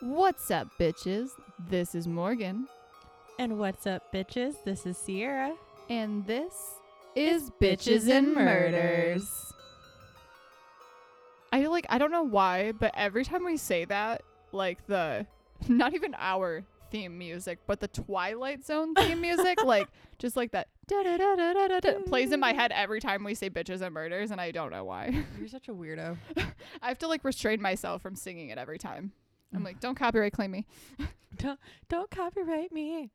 What's up, bitches? This is Morgan, And what's up, bitches? This is Sierra. and this is Bitches and Murders. I feel like, I don't know why, but every time we say that, like the, not even our theme music, but the Twilight Zone theme music, like, just like that, plays in my head every time we say Bitches and Murders, and I don't know why. You're such a weirdo. I have to like restrain myself from singing it every time. I'm like, don't copyright claim me. don't don't copyright me.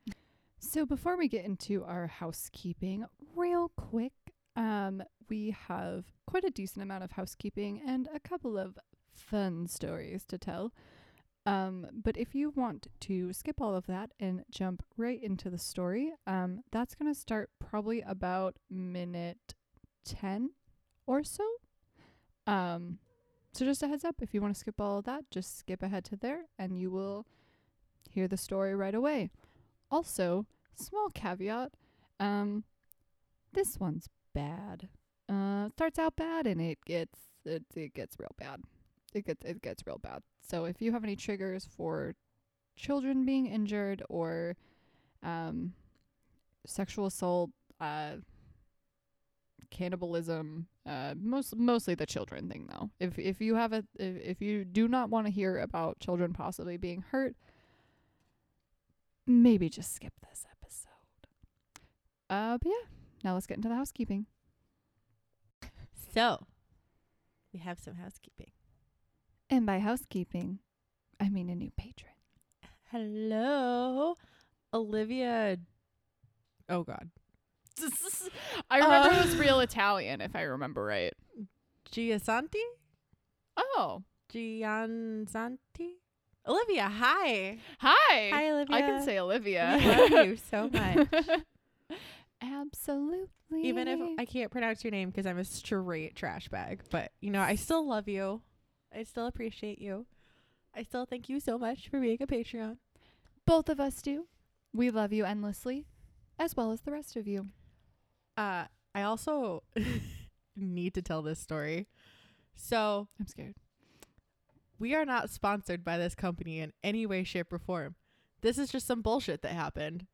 So before we get into our housekeeping, real quick, um, we have quite a decent amount of housekeeping and a couple of fun stories to tell. Um, but if you want to skip all of that and jump right into the story, um, that's gonna start probably about minute ten or so. Um, so just a heads up, if you want to skip all of that, just skip ahead to there, and you will hear the story right away. Also, small caveat, um, this one's bad. Uh, starts out bad and it gets it, it gets real bad. It gets it gets real bad. So if you have any triggers for children being injured or um, sexual assault, uh, cannibalism, uh, most mostly the children thing though. If if you have a if, if you do not want to hear about children possibly being hurt, maybe just skip this episode. Uh, but yeah, now let's get into the housekeeping. So we have some housekeeping. And by housekeeping, I mean a new patron. Hello. Olivia Oh god. I remember Uh, it was real Italian, if I remember right. Giasanti? Oh, Giansanti? Olivia, hi. hi. Hi Olivia. I can say Olivia. We love you so much. Absolutely. Even if I can't pronounce your name because I'm a straight trash bag. But, you know, I still love you. I still appreciate you. I still thank you so much for being a Patreon. both of us do, we love you endlessly, as well as the rest of you. Uh, I also need to tell this story. So, I'm scared. we are not sponsored by this company in any way, shape, or form. This is just some bullshit that happened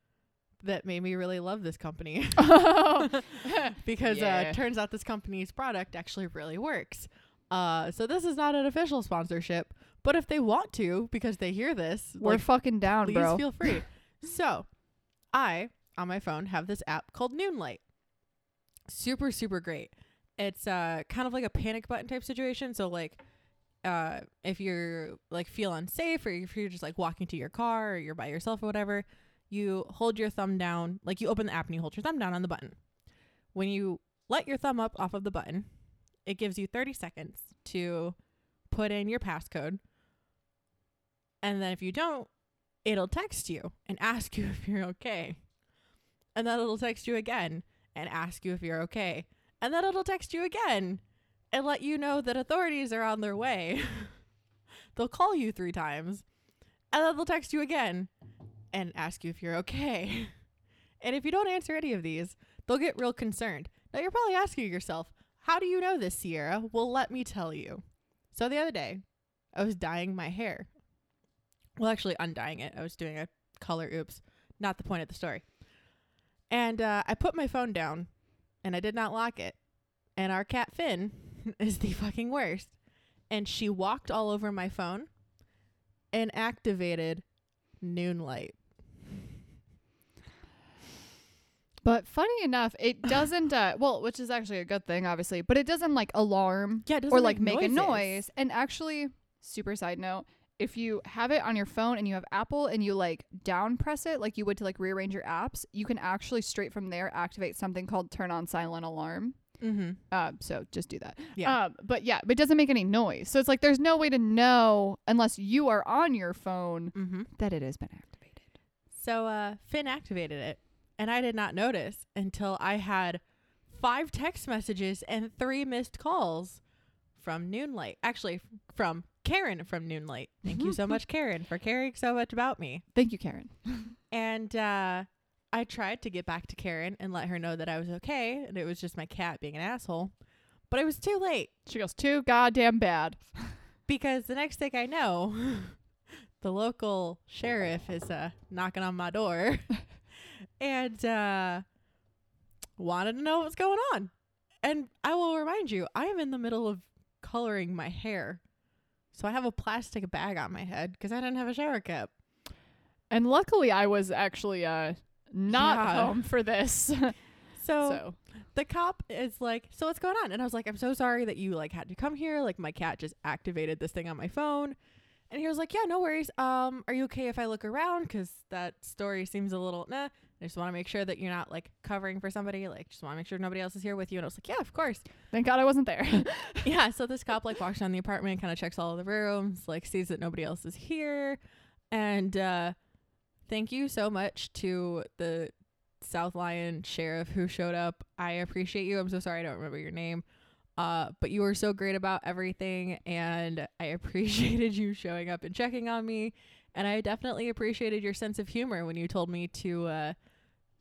that made me really love this company. because uh, Yeah. it turns out this company's product actually really works. Uh, so this is not an official sponsorship, but if they want to, because they hear this, We're like, fucking down, please bro. feel free. so, I on my phone have this app called Noonlight. Super, super great. It's uh kind of like a panic button type situation. So like, uh, if you're like feel unsafe or if you're just like walking to your car or you're by yourself or whatever, you hold your thumb down. Like you open the app and you hold your thumb down on the button. When you let your thumb up off of the button, it gives you 30 seconds to put in your passcode. And then if you don't, it'll text you and ask you if you're okay. And then it'll text you again and ask you if you're okay. And then it'll text you again and let you know that authorities are on their way. they'll call you three times. And then they'll text you again and ask you if you're okay. and if you don't answer any of these, they'll get real concerned. Now you're probably asking yourself, how do you know this, Sierra? Well, let me tell you. So the other day, I was dyeing my hair. Well, actually, undying it. I was doing a color oops. Not the point of the story. And uh, I put my phone down and I did not lock it. And our cat Finn is the fucking worst. And she walked all over my phone and activated Noonlight. But funny enough, it doesn't. Uh, well, which is actually a good thing, obviously. But it doesn't like alarm Yeah, it or like make a noise. And actually, super side note, if you have it on your phone and you have Apple and you like down press it like you would to like rearrange your apps, you can actually straight from there activate something called turn on silent alarm. Mm-hmm. Uh, so just do that. Yeah. Um, but yeah, but it doesn't make any noise. So it's like there's no way to know unless you are on your phone mm-hmm. that it has been activated. So uh, Finn activated it, and I did not notice until I had five text messages and three missed calls from Noonlight. Actually, from Karen from Noonlight. Thank you so much, Karen, for caring so much about me. Thank you, Karen. And uh, I tried to get back to Karen and let her know that I was okay, and it was just my cat being an asshole. But it was too late She goes too goddamn bad. because the next thing I know, the local sheriff is uh knocking on my door and uh wanted to know what's going on. And I will remind you, I am in the middle of coloring my hair. So I have a plastic bag on my head because I didn't have a shower cap. And luckily, I was actually uh not Yeah. home for this. so, So, the cop is like, "So what's going on?" And I was like, "I'm so sorry that you like had to come here. Like my cat just activated this thing on my phone." And he was like, "Yeah, no worries. Um, are you okay if I look around? Cause that story seems a little nah. I just want to make sure that you're not like covering for somebody. Like, just want to make sure nobody else is here with you." And I was like, "Yeah, of course." thank God I wasn't there. yeah. So this cop like walks around the apartment, kind of checks all of the rooms, like sees that nobody else is here, and uh, thank you so much to the South Lyon sheriff who showed up. I appreciate you. I'm so sorry I don't remember your name. Uh, but you were so great about everything, and I appreciated you showing up and checking on me. And I definitely appreciated your sense of humor when you told me to uh,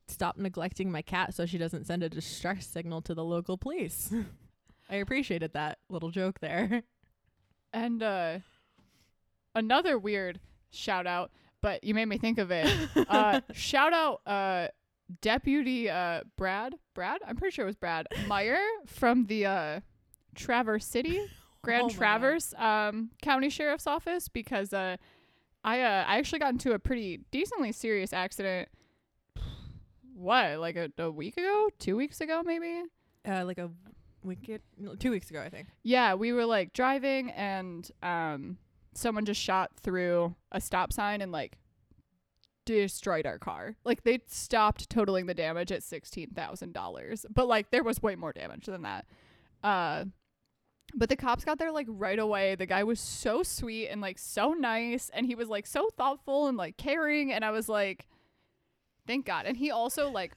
stop neglecting my cat so she doesn't send a distress signal to the local police. I appreciated that little joke there. and uh another weird shout out, but you made me think of it. Uh shout out uh Deputy uh Brad Brad? I'm pretty sure it was Brad Meyer from the uh Traverse City Grand Oh. Traverse um County Sheriff's Office because uh I uh I actually got into a pretty decently serious accident what, like a, a week ago? Two weeks ago maybe? Uh, like a week, no, two weeks ago, I think. Yeah, we were like driving and um someone just shot through a stop sign and like destroyed our car. Like they stopped totaling the damage at $16,000. But like there was way more damage than that. Uh but the cops got there like right away. The guy was so sweet and like so nice and he was like so thoughtful and like caring and I was like thank God. And he also like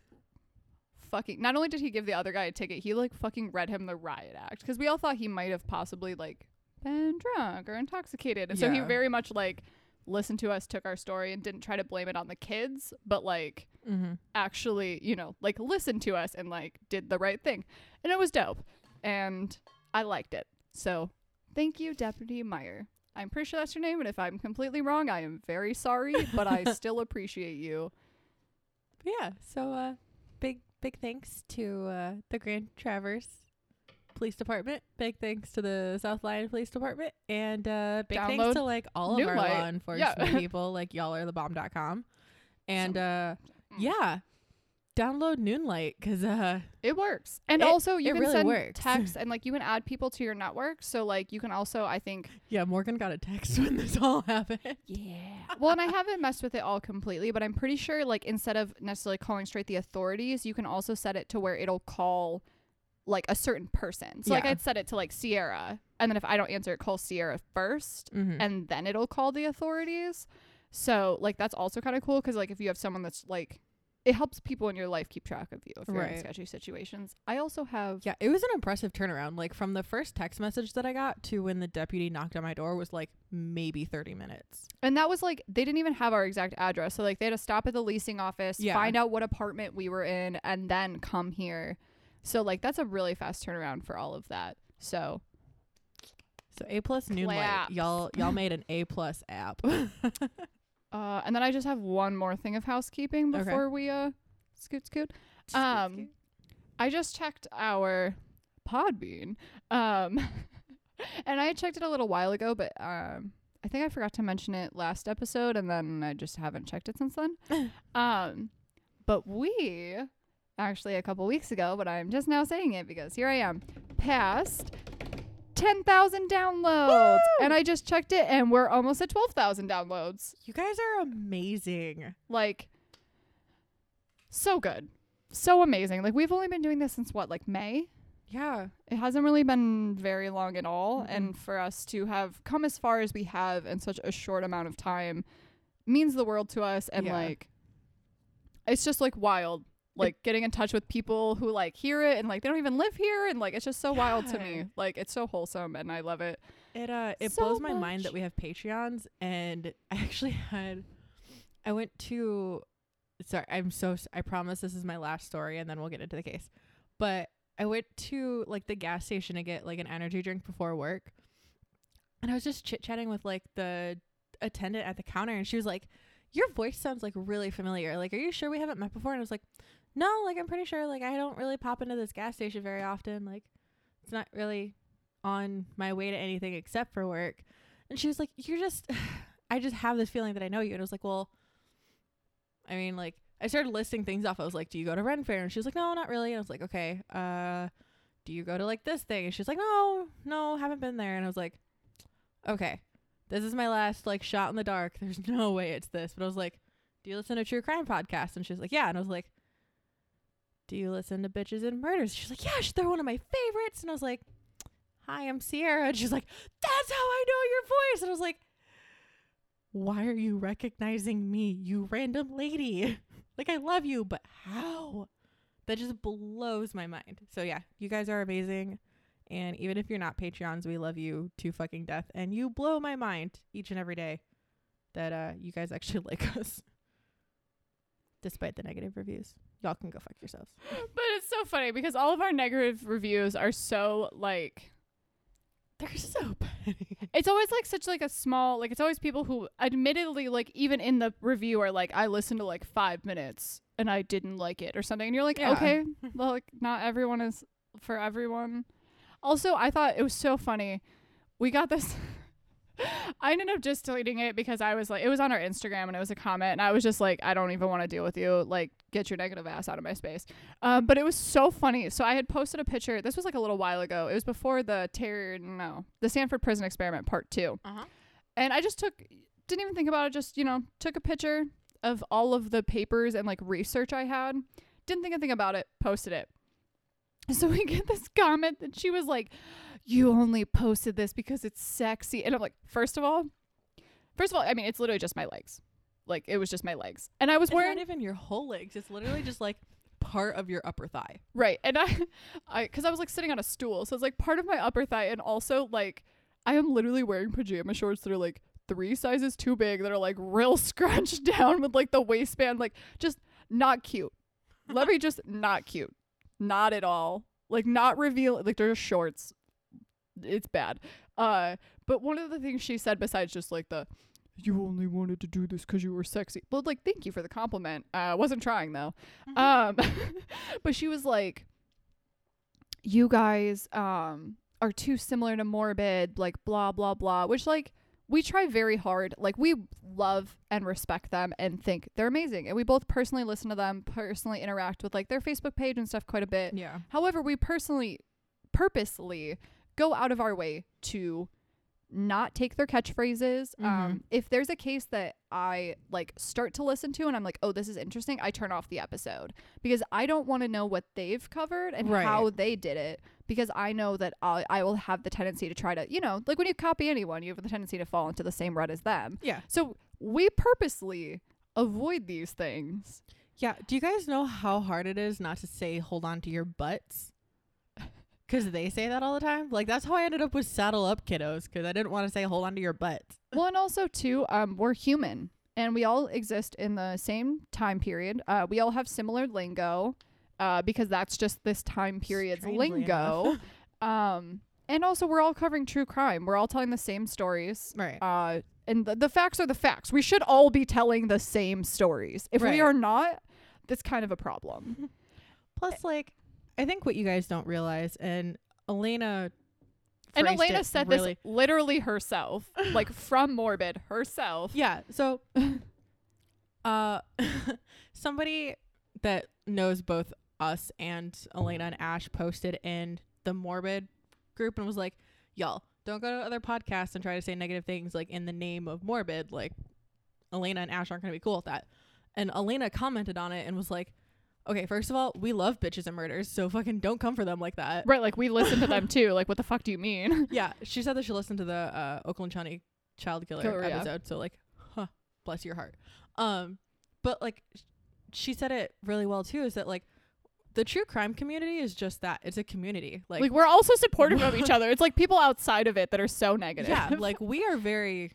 fucking not only did he give the other guy a ticket, he like fucking read him the riot act because we all thought he might have possibly like been drunk or intoxicated, and so he Yeah. very much like listened to us, took our story, and didn't try to blame it on the kids, but like Mm-hmm. actually, you know, like listened to us and like did the right thing, and it was dope, and I liked it. So thank you, Deputy Meyer. I'm pretty sure that's your name, and if I'm completely wrong, I am very sorry, but I still appreciate you. Yeah. So, uh, big big thanks to uh, the Grand Traverse Police Department. Big thanks to the South Lyon Police Department, and uh, big Download thanks to like all of our Noonlight. law enforcement Yeah. people, like y'all are the bomb.com. And uh, Mm. yeah, download Noonlight because uh, It works. And It- also you can really send works. text and like you can add people to your network. So like you can also I think yeah, Morgan got a text when this all happened. Yeah. well, and I haven't messed with it all completely, but I'm pretty sure like instead of necessarily calling straight the authorities, you can also set it to where it'll call like a certain person. So like I'd set it to like Sierra, and then if I don't answer it, call Sierra 1st Mm-hmm. and then it'll call the authorities. So like that's also kind of cool because like if you have someone that's like it helps people in your life keep track of you if you're in sketchy situations. I also have Yeah, it was an impressive turnaround. Like from the first text message that I got to when the deputy knocked on my door was like maybe 30 minutes. And that was like they didn't even have our exact address. So like they had to stop at the leasing office, Yeah. find out what apartment we were in, and then come here. So like that's a really fast turnaround for all of that. So So A plus Noonlight, y'all y'all made an A plus app. uh and then I just have one more thing of housekeeping Okay. before we uh scoot scoot. Um I just checked our Podbean. Um and I checked it a little while ago, but um I think I forgot to mention it last episode and then I just haven't checked it since then. um but we actually a couple weeks ago, but I'm just now saying it because here I am, past 10,000 downloads. Woo! And I just checked it and we're almost at 12,000 downloads. you guys are amazing. Like so good. So amazing. Like we've only been doing this since what, like May? Yeah. it hasn't really been very long at all Mm-mm. and for us to have come as far as we have in such a short amount of time means the world to us and Yeah. like it's just like wild like getting in touch with people who like hear it and like they don't even live here and like it's just so wild to me like it's so wholesome and i love it It uh it So blows my mind that we have Patreons and I actually had I went to sorry, I'm so s- I promise this is my last story and then we'll get into the case. But I went to like the gas station to get like an energy drink before work. And I was just chit-chatting with like the attendant at the counter and she was like, Your voice sounds like really familiar. Like, are you sure we haven't met before? And I was like, No, like I'm pretty sure like I don't really pop into this gas station very often. Like it's not really on my way to anything except for work. And she was like, You're just I just have this feeling that I know you and I was like, Well I mean like I started listing things off. I was like, Do you go to Ren Fair? And she was like, No, not really. And I was like, Okay, uh do you go to like this thing? And she's like, No, no, haven't been there. And I was like, Okay, this is my last like shot in the dark. There's no way it's this. But I was like, Do you listen to true crime podcasts? And she's like, Yeah. And I was like, Do you listen to Bitches and Murders? She's like, Yeah, they're one of my favorites. And I was like, Hi, I'm Sierra. And she's like, That's how I know your voice. And I was like, Why are you recognizing me, you random lady? like I love you, but how? That just blows my mind. So yeah, you guys are amazing. And even if you're not Patreons, we love you to fucking death. And you blow my mind each and every day that uh you guys actually like us. Despite the negative reviews. Y'all can go fuck yourselves. But it's so funny because all of our negative reviews are so like They're so petty. it's always like such like a small like it's always people who admittedly like even in the review are like I listened to like five minutes and I didn't like it or something and you're like Yeah. okay well like not everyone is for everyone. Also I thought it was so funny. We got this I ended up just deleting it because I was like it was on our Instagram and it was a comment and I was just like I don't even want to deal with you like get your negative ass out of my space. Um, but it was so funny. So I had posted a picture. This was like a little while ago. It was before the terror no the Stanford Prison Experiment Part Two. Uh-huh. And I just took didn't even think about it. Just you know took a picture of all of the papers and like research I had. Didn't think anything about it. Posted it. So we get this comment that she was like, "You only posted this because it's sexy," and I'm like, first of all, first of all, I mean it's literally just my legs. Like it was just my legs, and I was It's wearing not even your whole legs. It's literally just like part of your upper thigh. Right. And I, I, cause I was like sitting on a stool. So it's like part of my upper thigh. And also like, I am literally wearing pajama shorts that are like three sizes too big that are like real scrunched down with like the waistband, like just not cute. Let me just not cute. Not at all. Like not reveal, like they're just shorts. It's bad. Uh, but one of the things she said besides just like the, you only wanted to do this because you were sexy. Well, like, thank you for the compliment. I uh, wasn't trying though. Um, but she was like, "You guys um are too similar to Morbid, like blah blah blah." Which like we try very hard. Like we love and respect them and think they're amazing, and we both personally listen to them, personally interact with like their Facebook page and stuff quite a bit. Yeah. However, we personally, purposely go out of our way to not take their catchphrases. Mhm. Um, if there's a case that I like start to listen to and I'm like, oh, this is interesting, I turn off the episode because I don't want to know what they've covered and Right. how they did it because I know that I, I will have the tendency to try to, you know, like when you copy anyone, you have the tendency to fall into the same rut as them. Yeah. So we purposely avoid these things. Yeah. Do you guys know how hard it is not to say hold on to your butts? Because they say that all the time. Like, that's how I ended up with saddle up kiddos because I didn't want to say hold on to your butts. well, and also too, um, we're human and we all exist in the same time period. Uh, we all have similar lingo, uh, because that's just this time period's Strangely lingo. um, and also we're all covering true crime. We're all telling the same stories. right. Uh, and the, the facts are the facts. We should all be telling the same stories. If Right. we are not, that's kind of a problem. Plus, like, I think what you guys don't realize, and Alaina. and Alaina said really, this literally herself, like from Morbid herself. Yeah. So, uh, somebody that knows both us and Alaina and Ash posted in the Morbid group and was like, "Y'all, don't go to other podcasts and try to say negative things like in the name of Morbid. Like, Alaina and Ash aren't gonna be cool with that." And Alaina commented on it and was like, "Okay, first of all, we love bitches and murders, so fucking don't come for them like that." Right, like we listen to them too. Like, what the fuck do you mean? yeah, she said that she listened to the uh, Oakland County child killer Killer, yeah. episode. So like, huh, bless your heart. Um, but like, sh- she said it really well too. Is that like the true crime community is just that? It's a community. Like, Like, we're also supportive of each other. It's like people outside of it that are so negative. yeah, like we are very.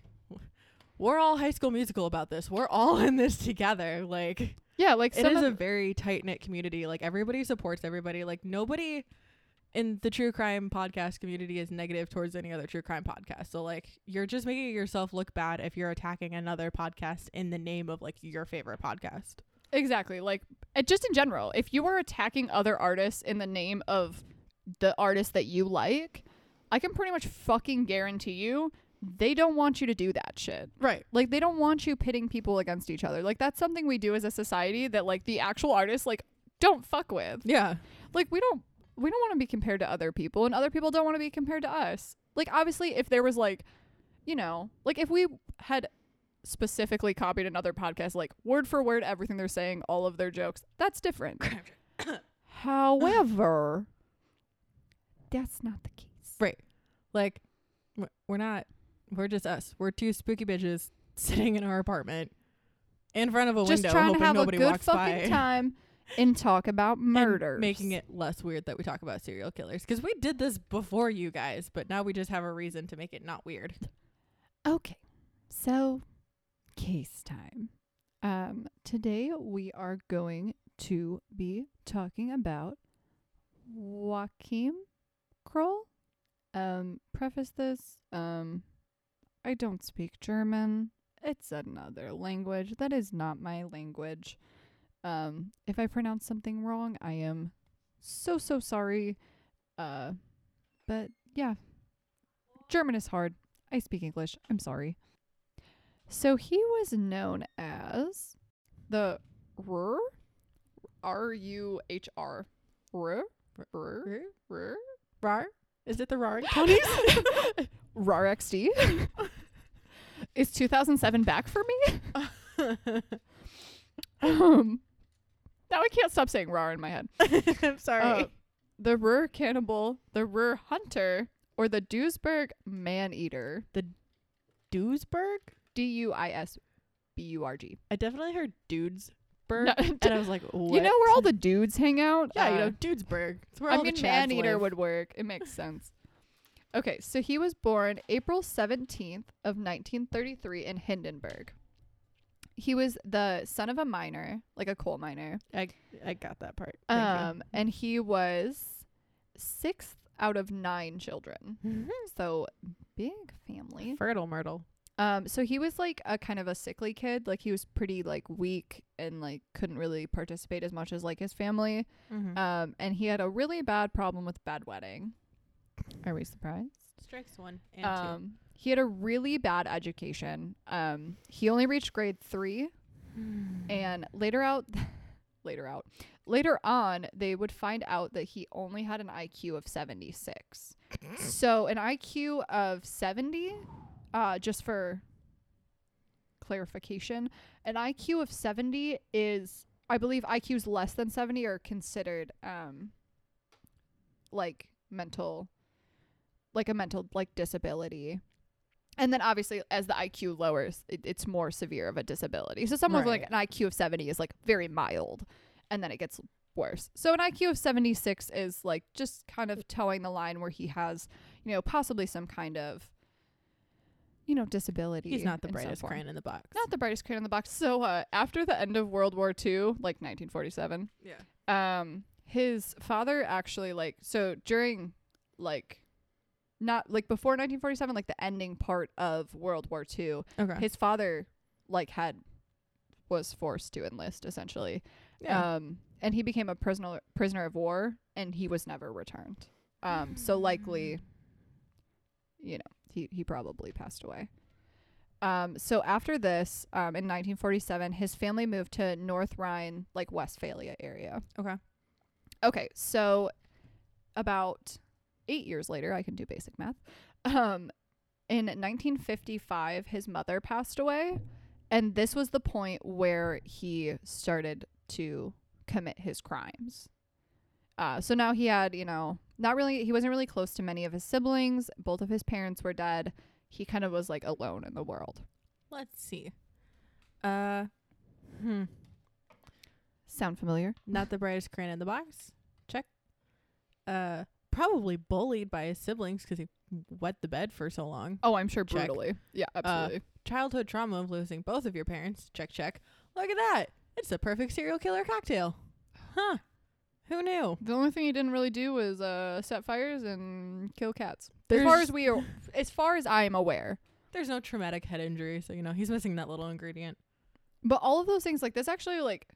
We're all High School Musical about this. We're all in this together. Like yeah, like it is a very tight knit community. Like everybody supports everybody. Like nobody in the true crime podcast community is negative towards any other true crime podcast. So like you're just making yourself look bad if you're attacking another podcast in the name of like your favorite podcast. Exactly. Like uh, just in general, if you are attacking other artists in the name of the artist that you like, I can pretty much fucking guarantee you they don't want you to do that shit. Right. Like they don't want you pitting people against each other. Like that's something we do as a society that like the actual artists like don't fuck with. Yeah. Like we don't we don't want to be compared to other people and other people don't want to be compared to us. Like obviously if there was like you know, like if we had specifically copied another podcast like word for word everything they're saying, all of their jokes, that's different. However, that's not the case. Right. Like we're not we're just us. We're two spooky bitches sitting in our apartment in front of a Just window trying hoping to have a good fucking by. time and talk about and murders. making it less weird that we talk about serial killers because we did this before you guys, but now we just have a reason to make it not weird. Okay. So, case time. Um today we are going to be talking about Joachim Kroll. Um preface this um I don't speak German. It's another language. That is not my language. Um if I pronounce something wrong, I am so so sorry. Uh but yeah. German is hard. I speak English. I'm sorry. So he was known as the Ruhr, R U H R, Ruhr, Ruhr, Ruhr, Rar? Is it the Rar counties? Ruhr XD. Is 2007 back for me? Um, now I can't stop saying Ruhr in my head. I'm sorry. Uh, the Ruhr cannibal, the Ruhr hunter, or the Duisburg man eater. The Duisburg? D U I S B U R G. I definitely heard Dudesburg. No, and I was like, what? You know where all the dudes hang out? Yeah, you Uh, know, Dudesburg. It's where I all mean, the man eater live. would work. It makes sense. Okay, so he was born April 17th of 1933 in Hindenburg. He was the son of a miner, like a coal miner. I I got that part. Thank Um, and he was sixth out of nine children. you. So big family. Fertile Myrtle. Um, so he was like a kind of a sickly kid. Like he was pretty like weak and like couldn't really participate as much as like his family. Mm-hmm. Um, and he had a really bad problem with bedwetting. Are we surprised? Strikes one and Um, he had a really bad education. Um, he only reached grade three, and later out, later out, later on, they would find out that he only had an IQ of seventy six. so an IQ of seventy, uh, just for clarification, an IQ of seventy is, I believe, IQs less than seventy are considered um, like mental like a mental like disability. And then obviously as the iq lowers it, it's more severe of a disability. So someone with like an iq of 70 is like very mild and then it gets worse. So an iq of 76 is like just kind of towing the line where he has you know possibly some kind of you know disability He's not the brightest crayon in the box. not the brightest crayon in the box. So uh, after the end of world war ii like 1947 yeah. um his father actually like so during like not like before 1947 like the ending part of world war ii Okay. his father like had was forced to enlist essentially yeah. um and he became a prisoner prisoner of war and he was never returned um so likely you know he he probably passed away um so after this um in 1947 his family moved to north rhine like westphalia area okay. Okay, so about eight years later, I can do basic math. Um, in 1955, his mother passed away, and this was the point where he started to commit his crimes. Uh, so now he had, you know, not really, he wasn't really close to many of his siblings. Both of his parents were dead. He kind of was like alone in the world. Let's see. Uh, hmm. Sound familiar? Not the brightest crayon in the box. Check. Uh, probably bullied by his siblings because he wet the bed for so long. Oh, I'm sure Check. brutally. Yeah, absolutely. Childhood trauma of losing both of your parents. Check, check. Look at that. It's a perfect serial killer cocktail. Huh. Who knew? The only thing he didn't really do was uh, set fires and kill cats. As far as we are, as far as I am aware. There's no traumatic head injury, so you know he's missing that little ingredient. But all of those things, like this, actually, like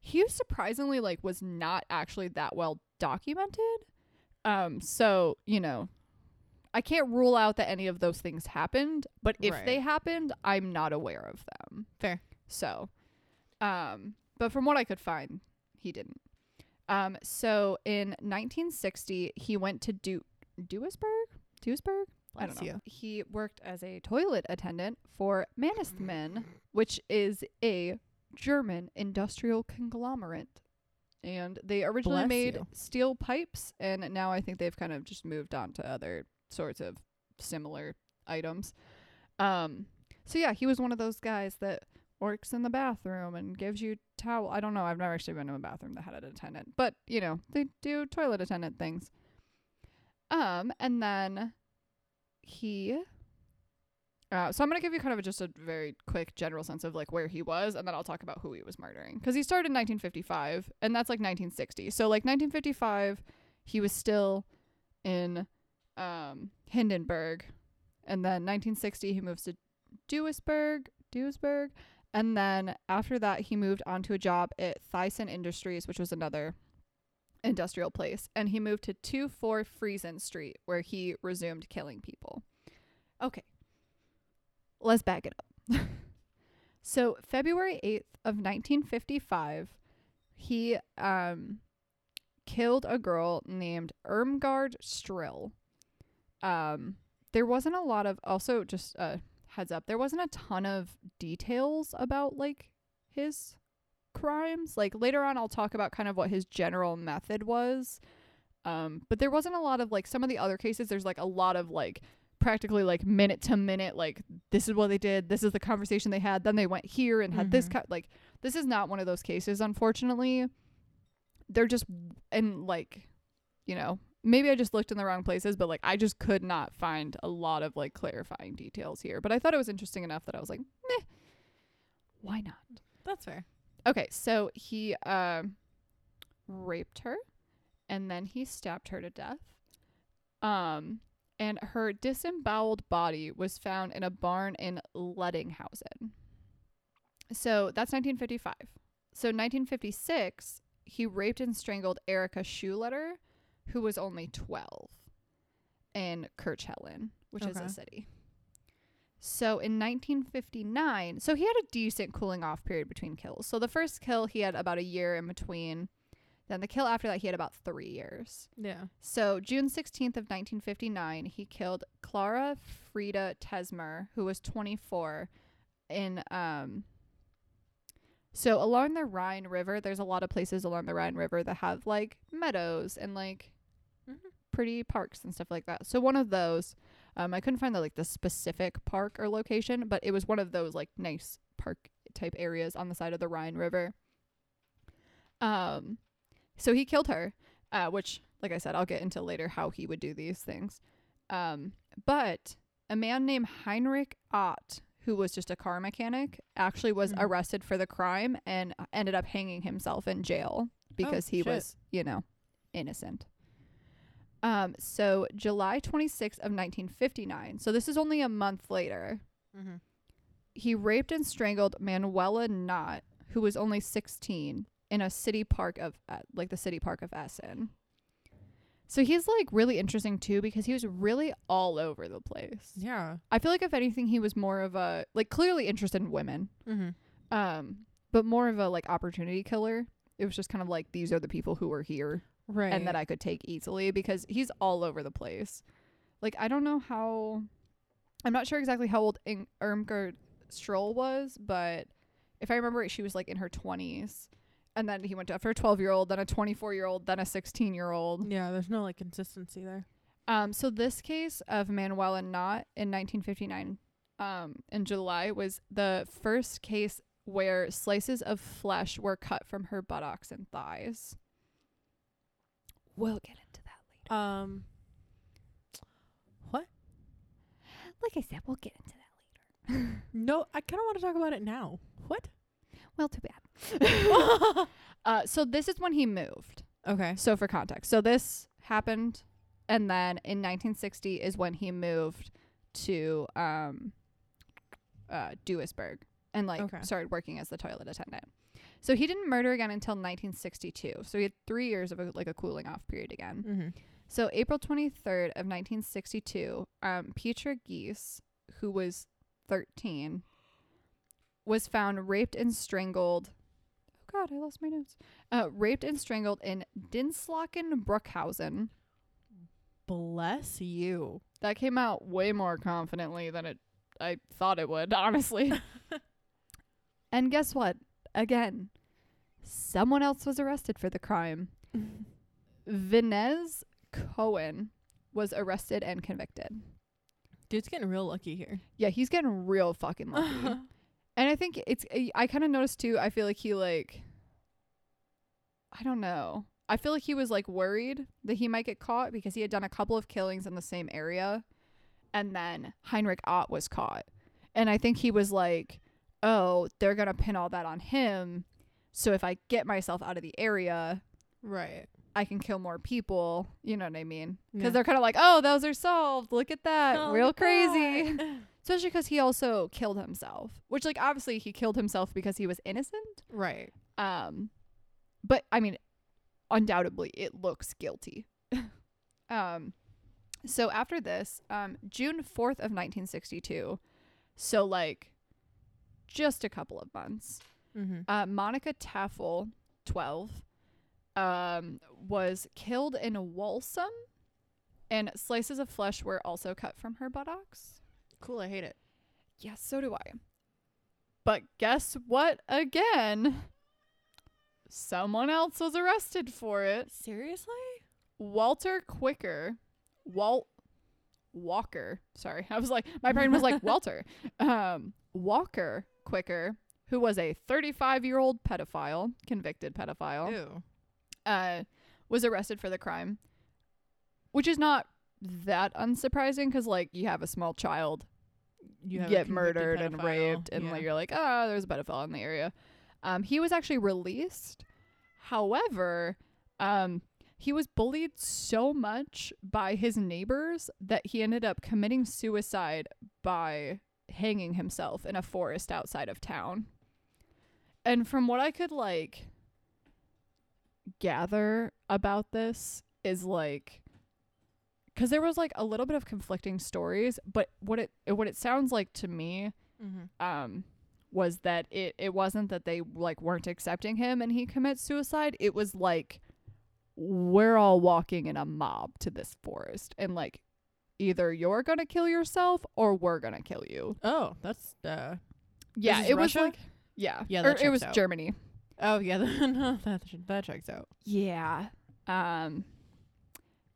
he surprisingly like was not actually that well documented. Um, so you know, I can't rule out that any of those things happened, but if Right. they happened, I'm not aware of them. Fair. So, um, but from what I could find, he didn't. Um, so in 1960, he went to du- Duisburg. Duisburg. I don't know. you. He worked as a toilet attendant for Mannesmann, which is a German industrial conglomerate. And they originally Bless made you. steel pipes, and now I think they've kind of just moved on to other sorts of similar items. Um, so yeah, he was one of those guys that works in the bathroom and gives you towel. I don't know. I've never actually been to a bathroom that had an attendant, but you know, they do toilet attendant things. Um, and then he uh, so I'm gonna give you kind of a, just a very quick general sense of like where he was, and then I'll talk about who he was murdering. Because he started in 1955, and that's like 1960. So like 1955, he was still in um, Hindenburg, and then 1960 he moves to Duisburg, Duisburg, and then after that he moved on to a job at Thyssen Industries, which was another industrial place, and he moved to 24 Friesen Street, where he resumed killing people. Okay, let's back it up. so February 8th of 1955, he um killed a girl named Irmgard Strill. Um, there wasn't a lot of also just uh heads up, there wasn't a ton of details about like his crimes. Like later on I'll talk about kind of what his general method was. Um, but there wasn't a lot of like some of the other cases there's like a lot of like practically like minute to minute like this is what they did, this is the conversation they had, then they went here and had this Mhm. co- like this is not one of those cases unfortunately. They're just and like you know, maybe I just looked in the wrong places, but like I just could not find a lot of like clarifying details here. But I thought it was interesting enough that I was like, meh, why not? That's fair. Okay, so he um raped her and then he stabbed her to death. Um and her disemboweled body was found in a barn in Lüdinghausen. So that's 1955. So 1956, he raped and strangled Erica Schuleter, who was only 12, in Kirchhellen, which is a city. So in 1959, so he had a decent cooling off period between kills. So the first kill he had about a year in between. Then the kill after that he had about 3 years. Yeah. So June 16th of 1959, he killed Clara Frieda Tesmer, who was 24 in um so along the Rhine River, there's a lot of places along the Rhine River that have like meadows and like Mhm. pretty parks and stuff like that. So one of those um I couldn't find the like the specific park or location, but it was one of those like nice park type areas on the side of the Rhine River. Um so he killed her, uh, which, like I said, I'll get into later how he would do these things. Um, but a man named Heinrich Ott, who was just a car mechanic, actually was Mhm. arrested for the crime and ended up hanging himself in jail because he shit. was, you know, innocent. Um, so July 26th of 1959. So this is only a month later. Mm-hmm. He raped and strangled Manuela Knodt, who was only 16, in a city park of uh, like the city park of Essen. So he's like really interesting too because he was really all over the place. Yeah. I feel like if anything he was more of a like clearly interested in women. Mm-hmm. Um but more of a like opportunity killer. It was just kind of like these are the people who are here Right. and that I could take easily because he's all over the place. Like I don't know how I'm not sure exactly how old In- Irmgard Stroll was, but if I remember right, she was like in her 20s. And then he went after a 12 year old, then a 24 year old, then a 16 year old. yeah. There's no like consistency there. Um, so this case of Manuela Knodt in 1959, um, in July was the first case where slices of flesh were cut from her buttocks and thighs. We'll get into that later. Um. What? Like I said, we'll get into that later. No, I kind of want to talk about it now. What? Well, too bad. uh, so this is when he moved. Okay. So for context, so this happened, and then in 1960 is when he moved to um, uh, Duisburg and like Okay. started working as the toilet attendant. So he didn't murder again until 1962. So he had three years of a, like a cooling off period again. Mm-hmm. So April 23rd of 1962, um, Petra Giese, who was 13, was found raped and strangled. God, I lost my notes. Uh, raped and strangled in Dinslaken Bruckhausen. Bless you. That came out way more confidently than it I thought it would, honestly. and guess what? Again, someone else was arrested for the crime. Vinez Cohen was arrested and convicted. Dude's getting real lucky here. Yeah, he's getting real fucking lucky. and I think it's I- kind of noticed too. I feel like he like I don't know. I feel like he was like worried that he might get caught because he had done a couple of killings in the same area and then Heinrich Ott was caught. And I think he was like, "Oh, they're going to pin all that on him. So if I get myself out of the area, right. I can kill more people." You know what I mean? Cuz Yeah. they're kind of like, "Oh, those are solved. Look at that. Oh, Real crazy." Especially because he also killed himself, which like obviously he killed himself because he was innocent. right. Um, but I mean, undoubtedly it looks guilty. um, so after this, um, June fourth of nineteen sixty two, so like just a couple of months. Mm-hmm. Uh, Monica Tafel, twelve, um, was killed in Walsum, and slices of flesh were also cut from her buttocks. Cool. I hate it. Yes, so do I. But guess what? Again, someone else was arrested for it. Seriously? Walter Quicker, Walt Walker. Sorry, I was like, my brain was like Walter. Um, Walker Quicker, who was a 35 year old pedophile, convicted pedophile, Ew. uh, was arrested for the crime, which is not that unsurprising because like you have a small child You get murdered and raped and Yeah. like you're like oh there's a pedophile in the area. Um he was actually released. However um he was bullied so much by his neighbors that he ended up committing suicide by hanging himself in a forest outside of town. And from what i could like gather about this is like because there was like a little bit of conflicting stories but what it what it sounds like to me Mm-hmm. um was that it it wasn't that they like weren't accepting him and he commits suicide it was like we're all walking in a mob to this forest and like either you're gonna kill yourself or we're gonna kill you Oh, that's uh. yeah it was Russia? like yeah Yeah, or it was out. germany Oh yeah. that that checks out. Yeah. Um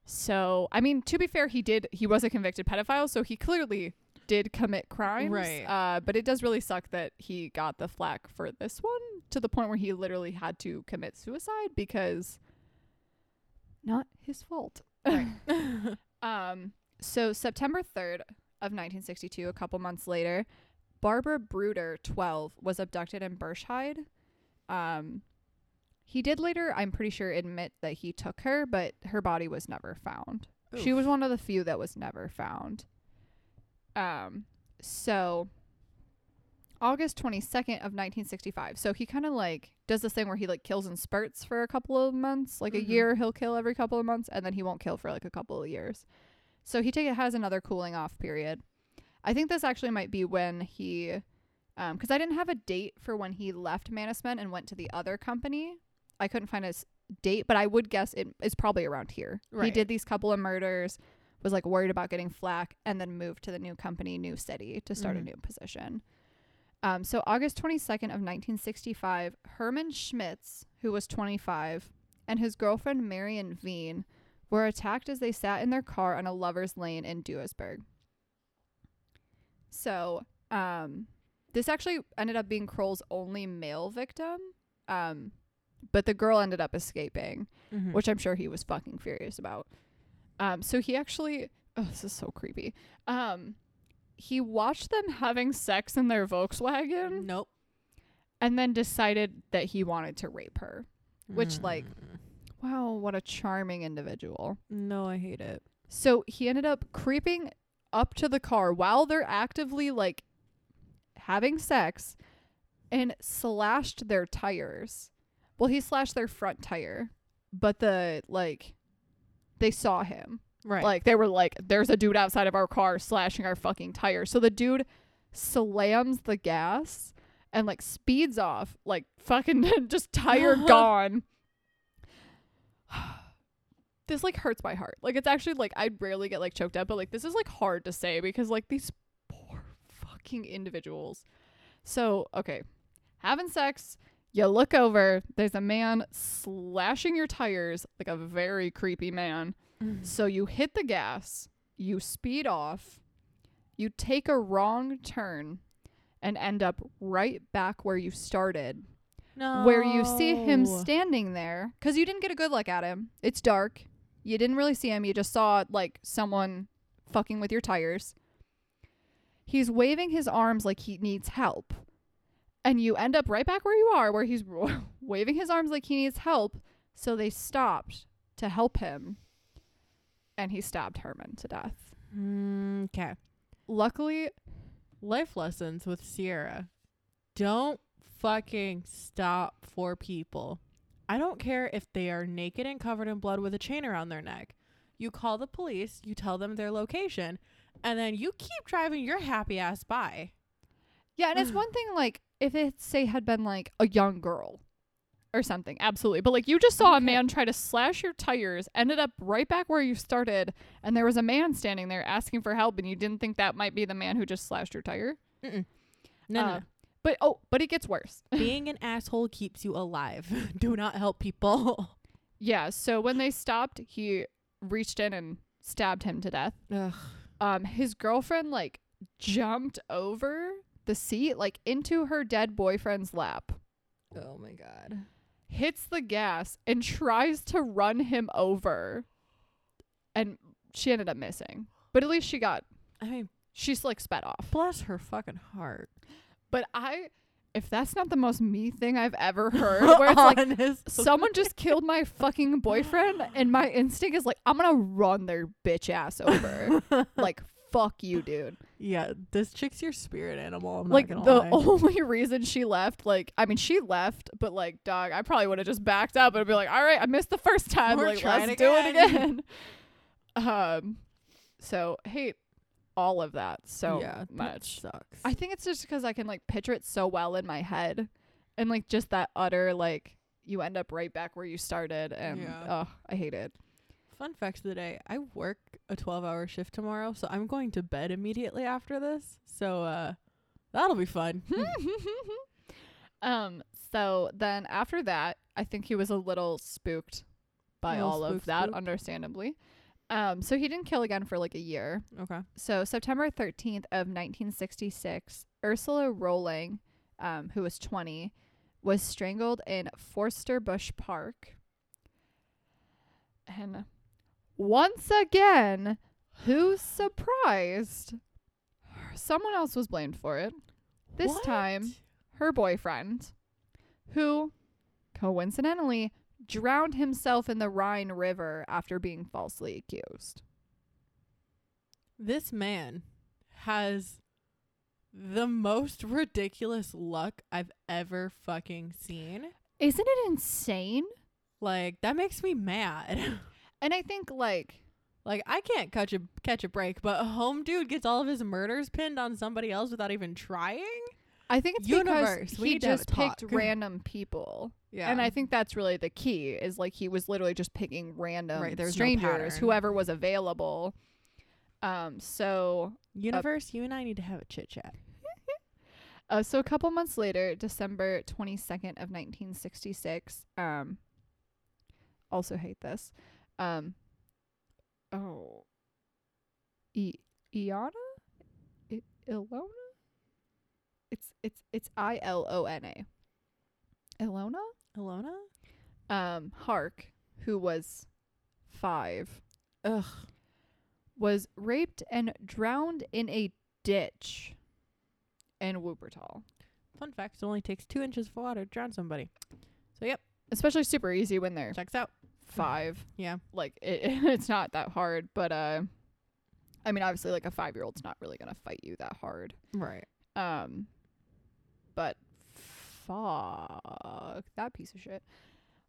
so I mean to be fair he did he was a convicted pedophile so he clearly did commit crimes. Right. Uh but it does really suck that he got the flack for this one to the point where he literally had to commit suicide because not his fault. Right. Um so September 3rd of 1962 a couple months later Barbara Bruder 12 was abducted in Burscheid. Um he did later, I'm pretty sure, admit that he took her, but her body was never found. She was one of the few that was never found. Um, so August 22nd of 1965. So he kind of like does this thing where he like kills in spurts for a couple of months, like Mhm. a year he'll kill every couple of months, and then he won't kill for like a couple of years. So he take it has another cooling off period. I think this actually might be when he, um, because I didn't have a date for when he left Mannesmann and went to the other company. I couldn't find his date, but I would guess it is probably around here. He did these couple of murders, was like worried about getting flack, and then moved to the new company, New City, to start Mhm. a new position. Um, so August 22nd of 1965, Herman Schmitz, who was 25, and his girlfriend Marion Veen were attacked as they sat in their car on a lover's lane in Duisburg. So, um, this actually ended up being Kroll's only male victim. Um, but the girl ended up escaping Mhm. which I'm sure he was fucking furious about. Um, so he actually, oh, this is so creepy. Um, he watched them having sex in their Volkswagen Nope. and then decided that he wanted to rape her. Which, like, Mm. Wow, what a charming individual. No, I hate it. So he ended up creeping up to the car while they're actively like having sex and slashed their tires. Well, he slashed their front tire, but the like they saw him. Right. Like they were like, "There's a dude outside of our car slashing our fucking tire." So the dude slams the gas and like speeds off, like fucking just tire gone. this like hurts my heart. Like it's actually like I rarely get like choked up, but like this is like hard to say because like these poor fucking individuals. So okay, having sex. You look over, there's a man slashing your tires, like a very creepy man. Mm. So you hit the gas, you speed off, you take a wrong turn, and end up right back where you started, no. where you see him standing there because you didn't get a good look at him. It's dark. You didn't really see him. You just saw like someone fucking with your tires. He's waving his arms like he needs help. And you end up right back where you are, where he's waving his arms like he needs help. So they stopped to help him. And he stabbed Herman to death. Mm, okay. Luckily, Life lessons with Sierra. Don't fucking stop for people. I don't care if they are naked and covered in blood with a chain around their neck. You call the police, you tell them their location, and then you keep driving your happy ass by. Yeah, and it's one thing like if it say had been like a young girl or something, absolutely. But like you just saw a man try to slash your tires, ended up right back where you started, and there was a man standing there asking for help, and you didn't think that might be the man who just slashed your tire. Mm-mm. No, Uh, no, no. But oh, but it gets worse. Being an asshole keeps you alive. Do not help people. yeah. So when they stopped, he reached in and stabbed him to death. Ugh. Um, his girlfriend like jumped over the seat, like into her dead boyfriend's lap. Oh my god. hits the gas and tries to run him over and she ended up missing but at least she got I mean, she's like sped off bless her fucking heart. but i if that's not the most me thing i've ever heard where it's like someone just killed my fucking boyfriend and my instinct is like i'm gonna run their bitch ass over like fuck you dude yeah, this chick's your spirit animal. I'm like not the lie. only reason she left like i mean she left but like dog i probably would have just backed up and be like all right i missed the first time We're like let's do it again." again um so hate all of that so yeah, that much sucks. i think it's just because i can like picture it so well in my head and like just that utter like you end up right back where you started and Yeah. oh i hate it Fun facts of the day. I work a 12-hour shift tomorrow, so I'm going to bed immediately after this. So uh that'll be fun. um so then after that i think he was a little spooked by little all of that spook. understandably um so he didn't kill again for like a year okay. so september 13th of 1966 ursula rohling um who was 20 was strangled in foersterbusch park and once again who's surprised someone else was blamed for it this What? time her boyfriend, who coincidentally drowned himself in the Rhine River after being falsely accused. This man has the most ridiculous luck I've ever fucking seen. Isn't it insane? Like that makes me mad. And I think like like I can't catch a catch a break, but a home dude gets all of his murders pinned on somebody else without even trying. I think it's Universe, because he need to have just picked talk. random people. Yeah, And I think that's really the key is like he was literally just picking random Right, there's no strangers, pattern. whoever was available. Um so universe, you and I need to have a chit chat. Uh, so a couple months later, December 22nd of 1966, um, also hate this. Um, oh, I- Iana? I- Ilona? It's, it's, it's I-L-O-N-A. Ilona? Alona? Um, Hark, who was five, Ugh. was raped and drowned in a ditch in Wuppertal. Fun fact: it only takes two inches of water to drown somebody. So yep, Especially super easy when they're checks out. Five. Yeah. Like it, it's not that hard, but uh, I mean, obviously, like a five year old's not really gonna fight you that hard. Right. Um, but fuck that piece of shit.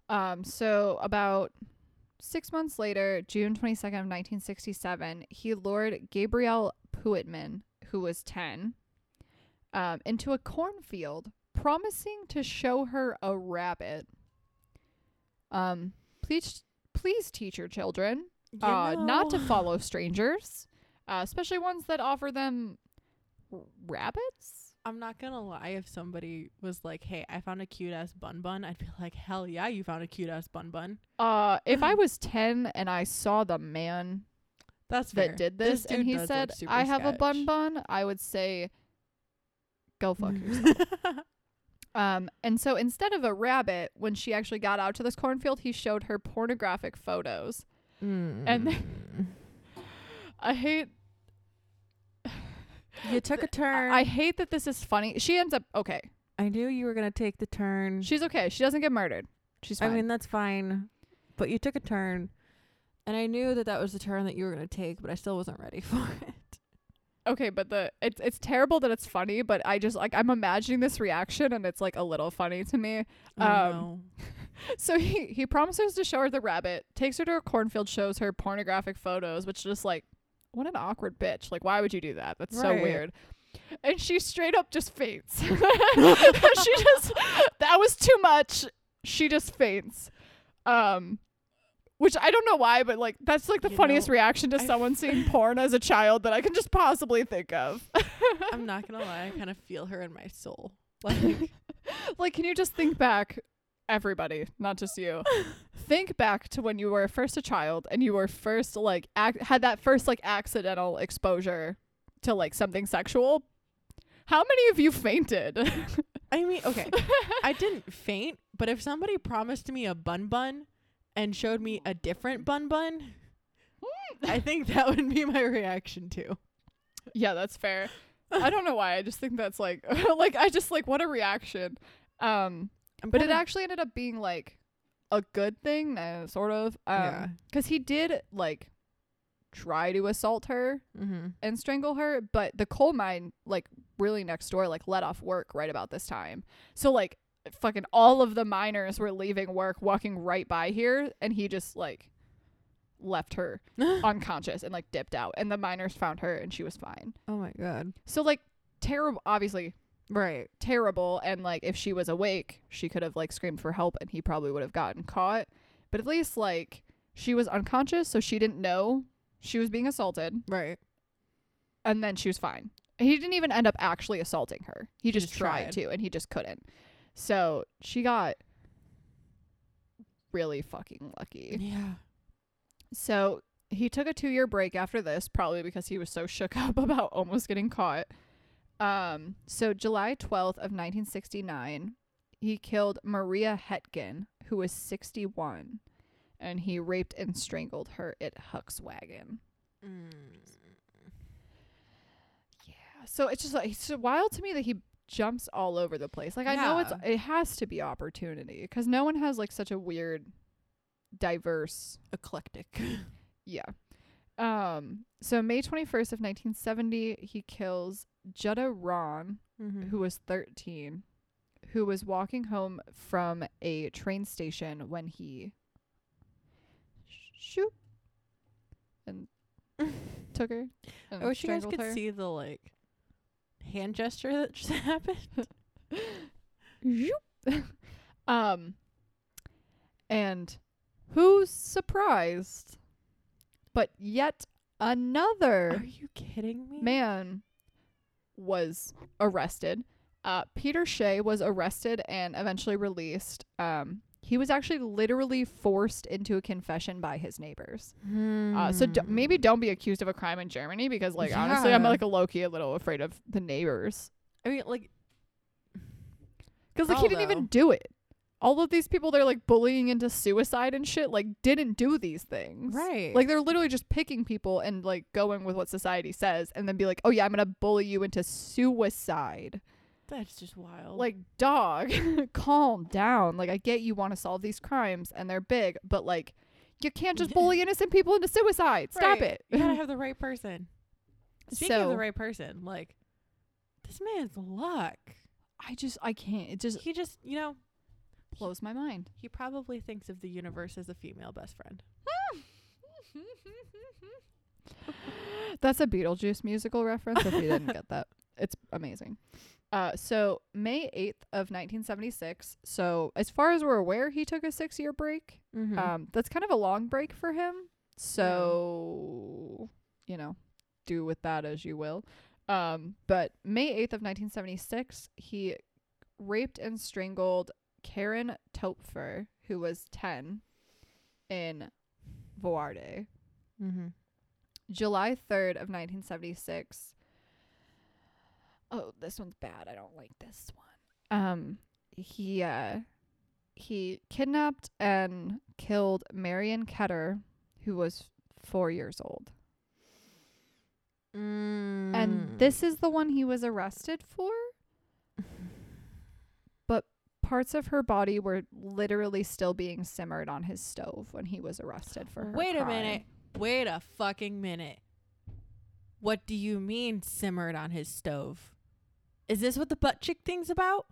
Um, so about six months later, June twenty second of nineteen sixty seven, he lured Gabrielle Püttmann, who was ten, um, into a cornfield, promising to show her a rabbit. Um, please, please teach your children You uh, not to follow strangers, uh, especially ones that offer them rabbits. I'm not gonna lie. If somebody was like, "Hey, I found a cute ass bun bun," I'd be like, "Hell yeah, you found a cute ass bun bun." Uh, if I was 10 and I saw the man That's that did this, and he said, I have a bun bun, I would say, go fuck yourself. um, and so instead of a rabbit, when she actually got out to this cornfield, he showed her pornographic photos. And Mm. I hate, you took a turn. I, I hate that this is funny. She ends up okay. I knew you were gonna take the turn. She's okay. She doesn't get murdered. She's Fine. I mean, that's fine, but you took a turn, and I knew that that was the turn that you were gonna take, but I still wasn't ready for it. Okay, but the it's it's terrible that it's funny, but I just like I'm imagining this reaction and it's like a little funny to me. Oh, Um, no. So he he promises to show her the rabbit, takes her to a cornfield, shows her pornographic photos, which is just like what an awkward bitch. Like why would you do that? That's so weird. And she straight up just faints. she just that was too much. She just faints. Um which I don't know why, but like that's like the You funniest know, reaction to I someone seeing porn as a child that I can just possibly think of. I'm not gonna lie. I kind of feel her in my soul. Like, like can you just think back everybody not just you think back to when you were first a child and you were first like ac- had that first like accidental exposure to like something sexual how many of you fainted I mean, okay, I didn't faint, but if somebody promised me a bun bun and showed me a different bun bun, I think that would be my reaction too. yeah that's fair i don't know why i just think that's like like i just like what a reaction um I'm but it actually ended up being like a good thing uh, sort of um Yeah. cuz he did like try to assault her Mm-hmm. and strangle her but the coal mine like really next door like let off work right about this time so like fucking all of the miners were leaving work walking right by here and he just like left her oh unconscious and like dipped out and the miners found her and she was fine oh my god. so like terrible obviously Right. terrible and like if she was awake she could have like screamed for help and he probably would have gotten caught but at least like she was unconscious so she didn't know she was being assaulted Right. and then she was fine. He didn't even end up actually assaulting her. He just, just tried, tried. to, and he just couldn't. So she got really fucking lucky. Yeah. So he took a two year break after this, probably because he was so shook up about almost getting caught. Um, so July 12th of 1969, he killed Maria Hettgen, who was 61, and he raped and strangled her at Hückeswagen. Mm. Yeah. So it's just like it's wild to me that he jumps all over the place. Like I know it's it has to be opportunity because no one has like such a weird, diverse. Eclectic. Yeah. Um. So May twenty first of nineteen seventy, he kills Jutta Rahn, mm-hmm. who was thirteen, who was walking home from a train station when he shoot and took her. And I wish you guys could her. see the like hand gesture that just happened. Um and who's surprised but yet another Are you kidding me? man was arrested uh peter schay was arrested and eventually released um he was actually literally forced into a confession by his neighbors uh so d- maybe don't be accused of a crime in germany because like honestly i'm Hmm. Like a low-key a little afraid of the neighbors I mean, like, Because like he didn't even do it. All of these people they're like bullying into suicide and shit like didn't do these things. right? Like they're literally just picking people and like going with what society says and then be like, "Oh yeah, I'm going to bully you into suicide." That's just wild. Like, dog, calm down. Like I get you want to solve these crimes and they're big, but like you can't just bully innocent people into suicide. Stop Right. it. You gotta have the right person. Speaking of the right person, like this man's luck. I just I can't. It just He just, you know, blows my mind. he probably thinks of the universe as a female best friend. That's a Beetlejuice musical reference. If you didn't get that, it's amazing. Uh, so May eighth of nineteen seventy six. So as far as we're aware, he took a six year break. Mm-hmm. Um, that's kind of a long break for him. So you know, do with that as you will. Um, but May eighth of nineteen seventy six, he raped and strangled Karin Toepfer, who was ten, in Voerde. mm-hmm. July 3rd of 1976. Oh, this one's bad. I don't like this one. Um he uh he kidnapped and killed Marion Ketter, who was 4 years old. Mm. And this is the one he was arrested for. But parts of her body were literally still being simmered on his stove when he was arrested for her Wait a minute. Wait a fucking minute. What do you mean simmered on his stove? Is this what the butt cheek thing's about?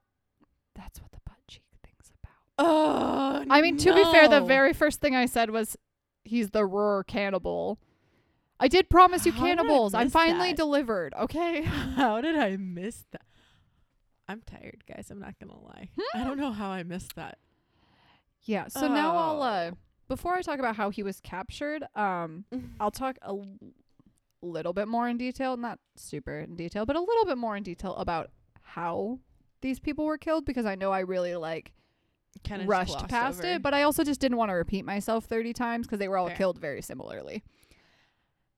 That's what the butt cheek thing's about. Oh, I mean, to be fair, the very first thing I said was he's the Ruhr cannibal. I did promise you How cannibals. I'm finally that? delivered. Okay. How did I miss that? I'm tired, guys. I'm not gonna lie. I don't know how I missed that. yeah. So now I'll uh Oh. before I talk about how he was captured, um, I'll talk a little bit more in detail, not super in detail, but a little bit more in detail about how these people were killed because I know I really like Kind of rushed past it, but I also just didn't want to repeat myself 30 times because they were all Fair. killed very similarly.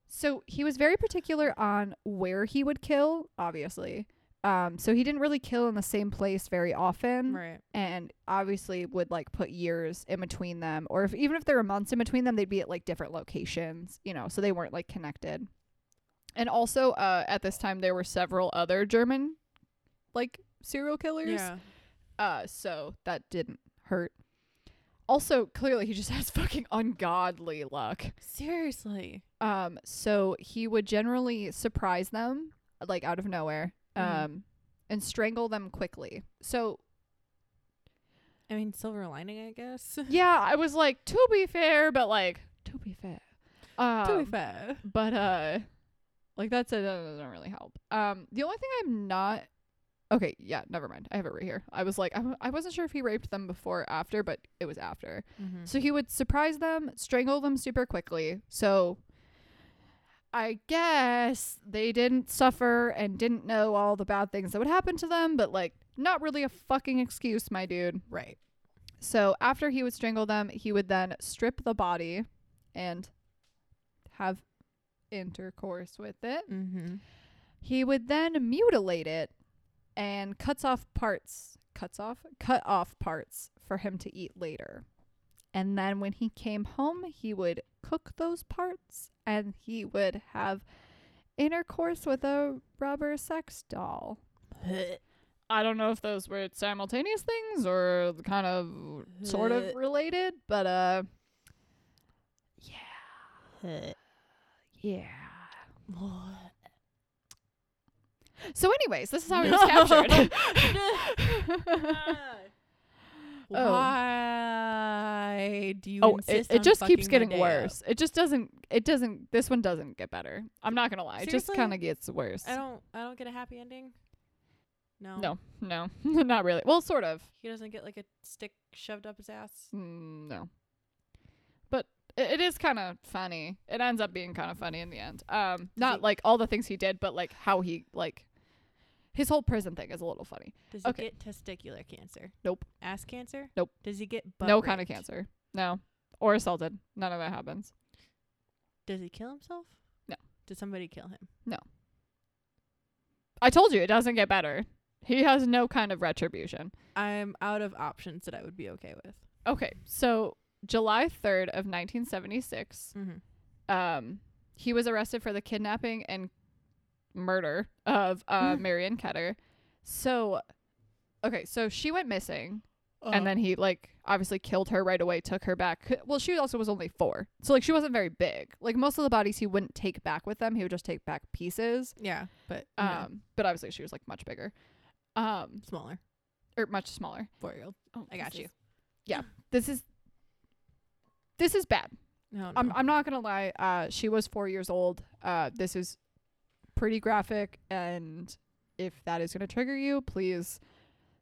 So he was very particular on where he would kill, obviously. Um, so he didn't really kill in the same place very often, right. and obviously would like put years in between them, or if even if there were months in between them, they'd be at like different locations, you know, so they weren't like connected. And also, uh, at this time, there were several other German, like serial killers. Yeah. Uh, so that didn't hurt. Also, clearly he just has fucking ungodly luck. Seriously. Um, so he would generally surprise them, like out of nowhere, um, Mhm. and strangle them quickly. So I mean, silver lining, I guess. yeah, I was like, to be fair, but like, to be fair. Um, to be fair. but uh like that's it that doesn't really help. Um the only thing i'm not okay yeah never mind. I have it right here. I was like I, I wasn't sure if he raped them before or after but it was after. Mm-hmm. so he would surprise them strangle them super quickly. So i guess they didn't suffer and didn't know all the bad things that would happen to them but like not really a fucking excuse my dude. Right. so after he would strangle them, he would then strip the body and have intercourse with it. Mm-hmm. He would then mutilate it and cuts off parts, cuts off, cut off parts for him to eat later. And then when he came home, he would cook those parts and he would have intercourse with a rubber sex doll. I don't know if those were simultaneous things or kind of sort of related, but uh yeah. Yeah. So anyways, this is how he was captured. Oh. Why do you oh, it, it just keeps getting worse. It just doesn't it doesn't this one doesn't get better. I'm not going to lie. It just kind of gets worse. I don't. I don't get a happy ending. No. No. No. not really. Well, sort of. He doesn't get like a stick shoved up his ass. Mm, no. But it, it is kind of funny. It ends up being kind of funny in the end. Um not like all the things he did, but like how he like his whole prison thing is a little funny. Does he Okay. get testicular cancer? Nope. Ass cancer? Nope. Does he get no kind of cancer. No. Or assaulted. None of that happens. Does he kill himself? No. Did somebody kill him? No. I told you it doesn't get better. He has no kind of retribution. I'm out of options that I would be okay with. Okay, so July 3rd of 1976, Mm-hmm. um, he was arrested for the kidnapping and murder of uh, Mm. Marion Ketter. So, okay, so she went missing and then he like obviously killed her right away took her back well she also was only four so like she wasn't very big like most of the bodies he wouldn't take back with them he would just take back pieces yeah, but um but obviously she was like much bigger um smaller or much smaller four year old. oh I got you. is- yeah this is this is bad No, I'm I'm not gonna lie. Uh, she was four years old. Uh, this is pretty graphic, and if that is gonna trigger you, please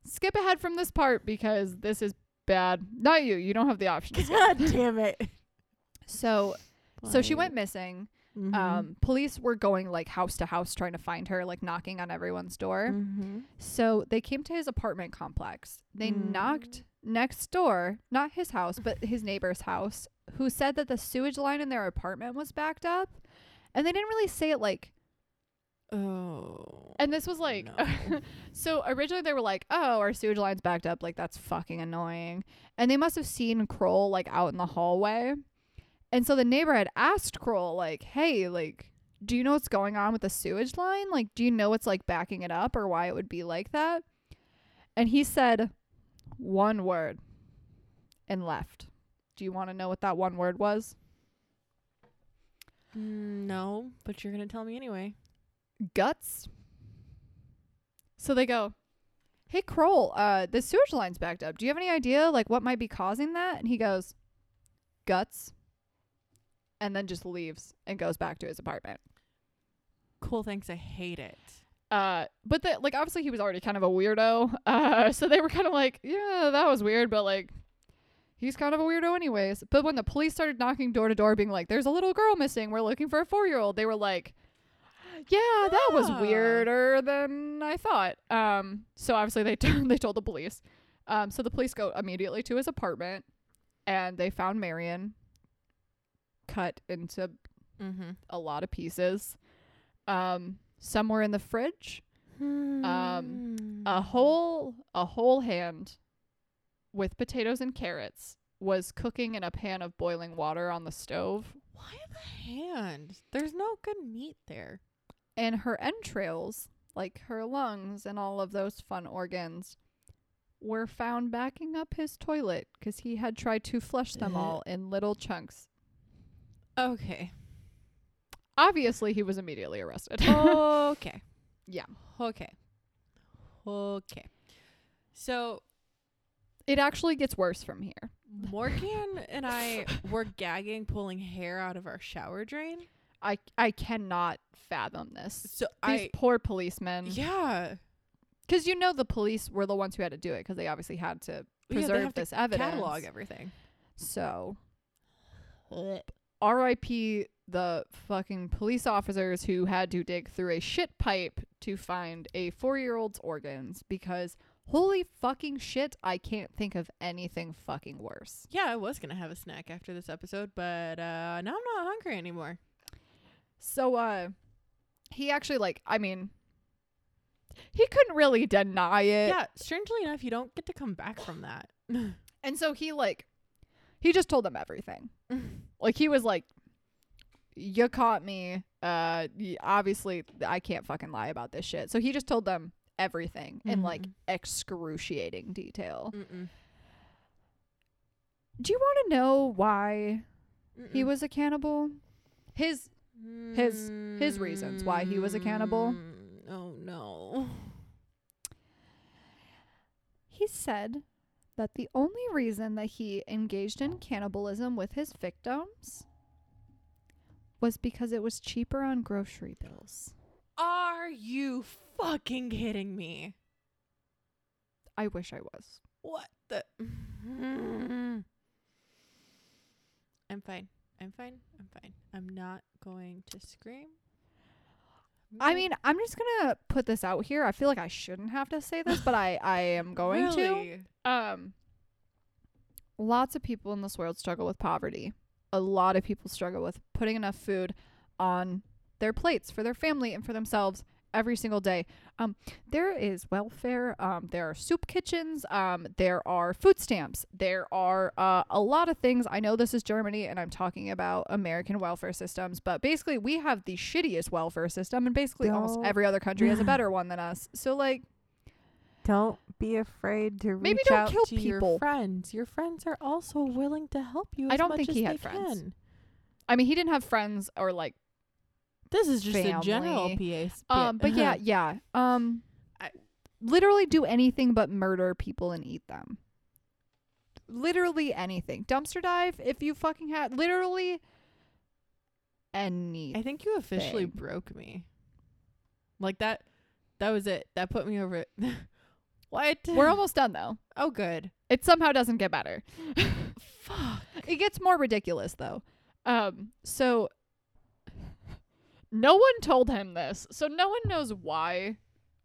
skip ahead from this part because this is bad. Not you. You don't have the option. God damn it. So so she went missing. Mhm. Um, police were going like house to house trying to find her, like knocking on everyone's door. Mhm. So they came to his apartment complex. They Mm. knocked next door, not his house, but his neighbor's house, who said that the sewage line in their apartment was backed up. And they didn't really say it like, Oh. and this was like, no. so originally they were like, oh, our sewage line's backed up. Like, that's fucking annoying. And they must have seen Kroll like out in the hallway. And so the neighbor had asked Kroll, like, hey, like, do you know what's going on with the sewage line? Like, do you know what's like backing it up or why it would be like that? And he said one word and left. Do you want to know what that one word was? No, but you're gonna tell me anyway. Guts. So they go, Hey Kroll, uh, the sewage line's backed up. Do you have any idea like what might be causing that? And he goes, Guts. And then just leaves and goes back to his apartment. Cool. Thanks. I hate it. Uh, but the, like obviously he was already kind of a weirdo. Uh, so they were kind of like, yeah, that was weird, but like he's kind of a weirdo anyways. But when the police started knocking door to door, being like, "There's a little girl missing. We're looking for a four year old," they were like, "Yeah, that was Ah. weirder than I thought." Um, so obviously they t- they told the police. Um, so the police go immediately to his apartment, and they found Marion cut into Mm-hmm. a lot of pieces. Um, some were in the fridge. Um, A whole a whole hand with potatoes and carrots was cooking in a pan of boiling water on the stove, Why the hand? There's no good meat there. and her entrails, like her lungs and all of those fun organs, were found backing up his toilet because he had tried to flush them all in little chunks. Okay. Obviously, he was immediately arrested. okay. yeah. Okay. Okay. So It actually gets worse from here. Morgan and I were gagging, pulling hair out of our shower drain. I I cannot fathom this. So These I, poor policemen. yeah, Because you know the police were the ones who had to do it because they obviously had to Yeah, preserve to this evidence. catalog everything. So, R.I.P. the fucking police officers who had to dig through a shit pipe to find a four-year-old's organs because holy fucking shit, I can't think of anything fucking worse. Yeah, I was gonna have a snack after this episode, but uh, now I'm not hungry anymore. So, uh, he actually like, I mean, he couldn't really deny it. yeah, strangely enough, you don't get to come back from that. And so he like he just told them everything. Like he was like you caught me. Uh obviously I can't fucking lie about this shit. So he just told them everything in like excruciating detail. Mm-mm. Do you want to know why he Mm-mm. was a cannibal? His his- his reasons why he was a cannibal? Mm, Oh no. he said that the only reason that he engaged in cannibalism with his victims was because it was cheaper on grocery bills. Are you fucking kidding me? I wish I was. What the? I'm fine. I'm fine. I'm fine. I'm not going to scream. I mean, I'm just gonna put this out here. I feel like I shouldn't have to say this, but I I am going to. Really? Um, lots of people in this world struggle with poverty. A lot of people struggle with putting enough food on their plates for their family and for themselves every single day. Um, there is welfare. Um, there are soup kitchens. Um, there are food stamps. There are uh, a lot of things. I know this is Germany, and I'm talking about American welfare systems, but basically we have the shittiest welfare system, and basically almost Don't- every other country has a better one than us. So like. Don't be afraid to Maybe reach don't out kill to your people. friends. Your friends are also willing to help you. I as don't much think as he they had friends. can. I mean, he didn't have friends or like This is just a general Family. PA. um but yeah, yeah. Um I- literally do anything but murder people and eat them. Literally anything. Dumpster dive if you fucking had literally any I think you officially broke me. Like that. That was it. That put me over it. what? We're almost done though. Oh, good. It somehow doesn't get better. Fuck. It gets more ridiculous though. Um so no one told him this. So no one knows why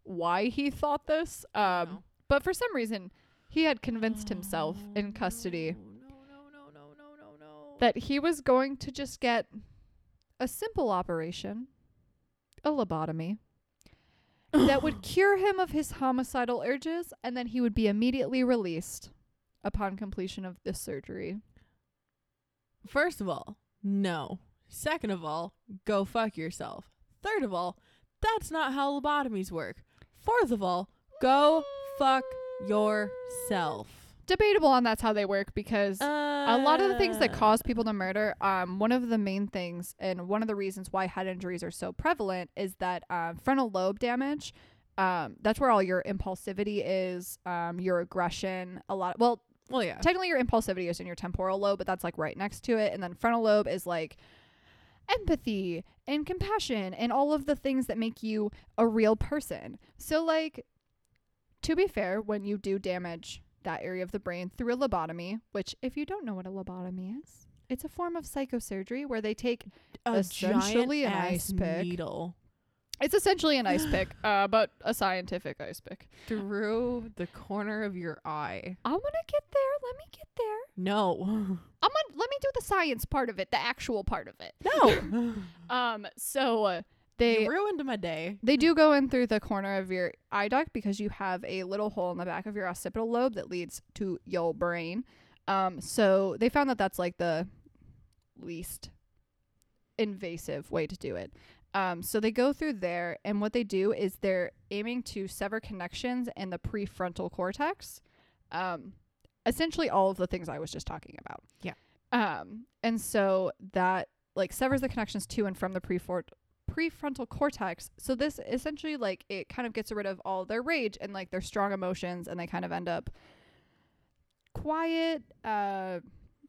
why he thought this. Um No. but for some reason he had convinced himself in custody No, no, no, no, no, no, no. that he was going to just get a simple operation, a lobotomy, that would cure him of his homicidal urges and then he would be immediately released upon completion of this surgery. First of all, no. Second of all, go fuck yourself. Third of all, that's not how lobotomies work. Fourth of all, go fuck yourself. Debatable on that's how they work because a lot of the things that Uh, cause people to murder, um, one of the main things and one of the reasons why head injuries are so prevalent is that um, frontal lobe damage. Um, that's where all your impulsivity is, um, your aggression. A lot. Well, Well, yeah. technically your impulsivity is in your temporal lobe, but that's like right next to it, and then frontal lobe is like empathy and compassion and all of the things that make you a real person. So like to be fair, when you do damage that area of the brain through a lobotomy, which if you don't know what a lobotomy is, it's a form of psychosurgery where they take a essentially an ice pick. needle it's essentially an ice pick, uh, but a scientific ice pick. through the corner of your eye. I'm gonna get there. Let me get there. No. I'm gonna let me do the science part of it, the actual part of it. No. Um, so uh, they you ruined my day. they do go in through the corner of your eye duct because you have a little hole in the back of your occipital lobe that leads to your brain. Um, so they found that that's like the least invasive way to do it. Um, so they go through there, and what they do is they're aiming to sever connections in the prefrontal cortex. Um, essentially, all of the things I was just talking about. Yeah. Um, and so that like severs the connections to and from the prefor- prefrontal cortex. So this essentially like it kind of gets rid of all their rage and like their strong emotions, and they kind of end up quiet, uh,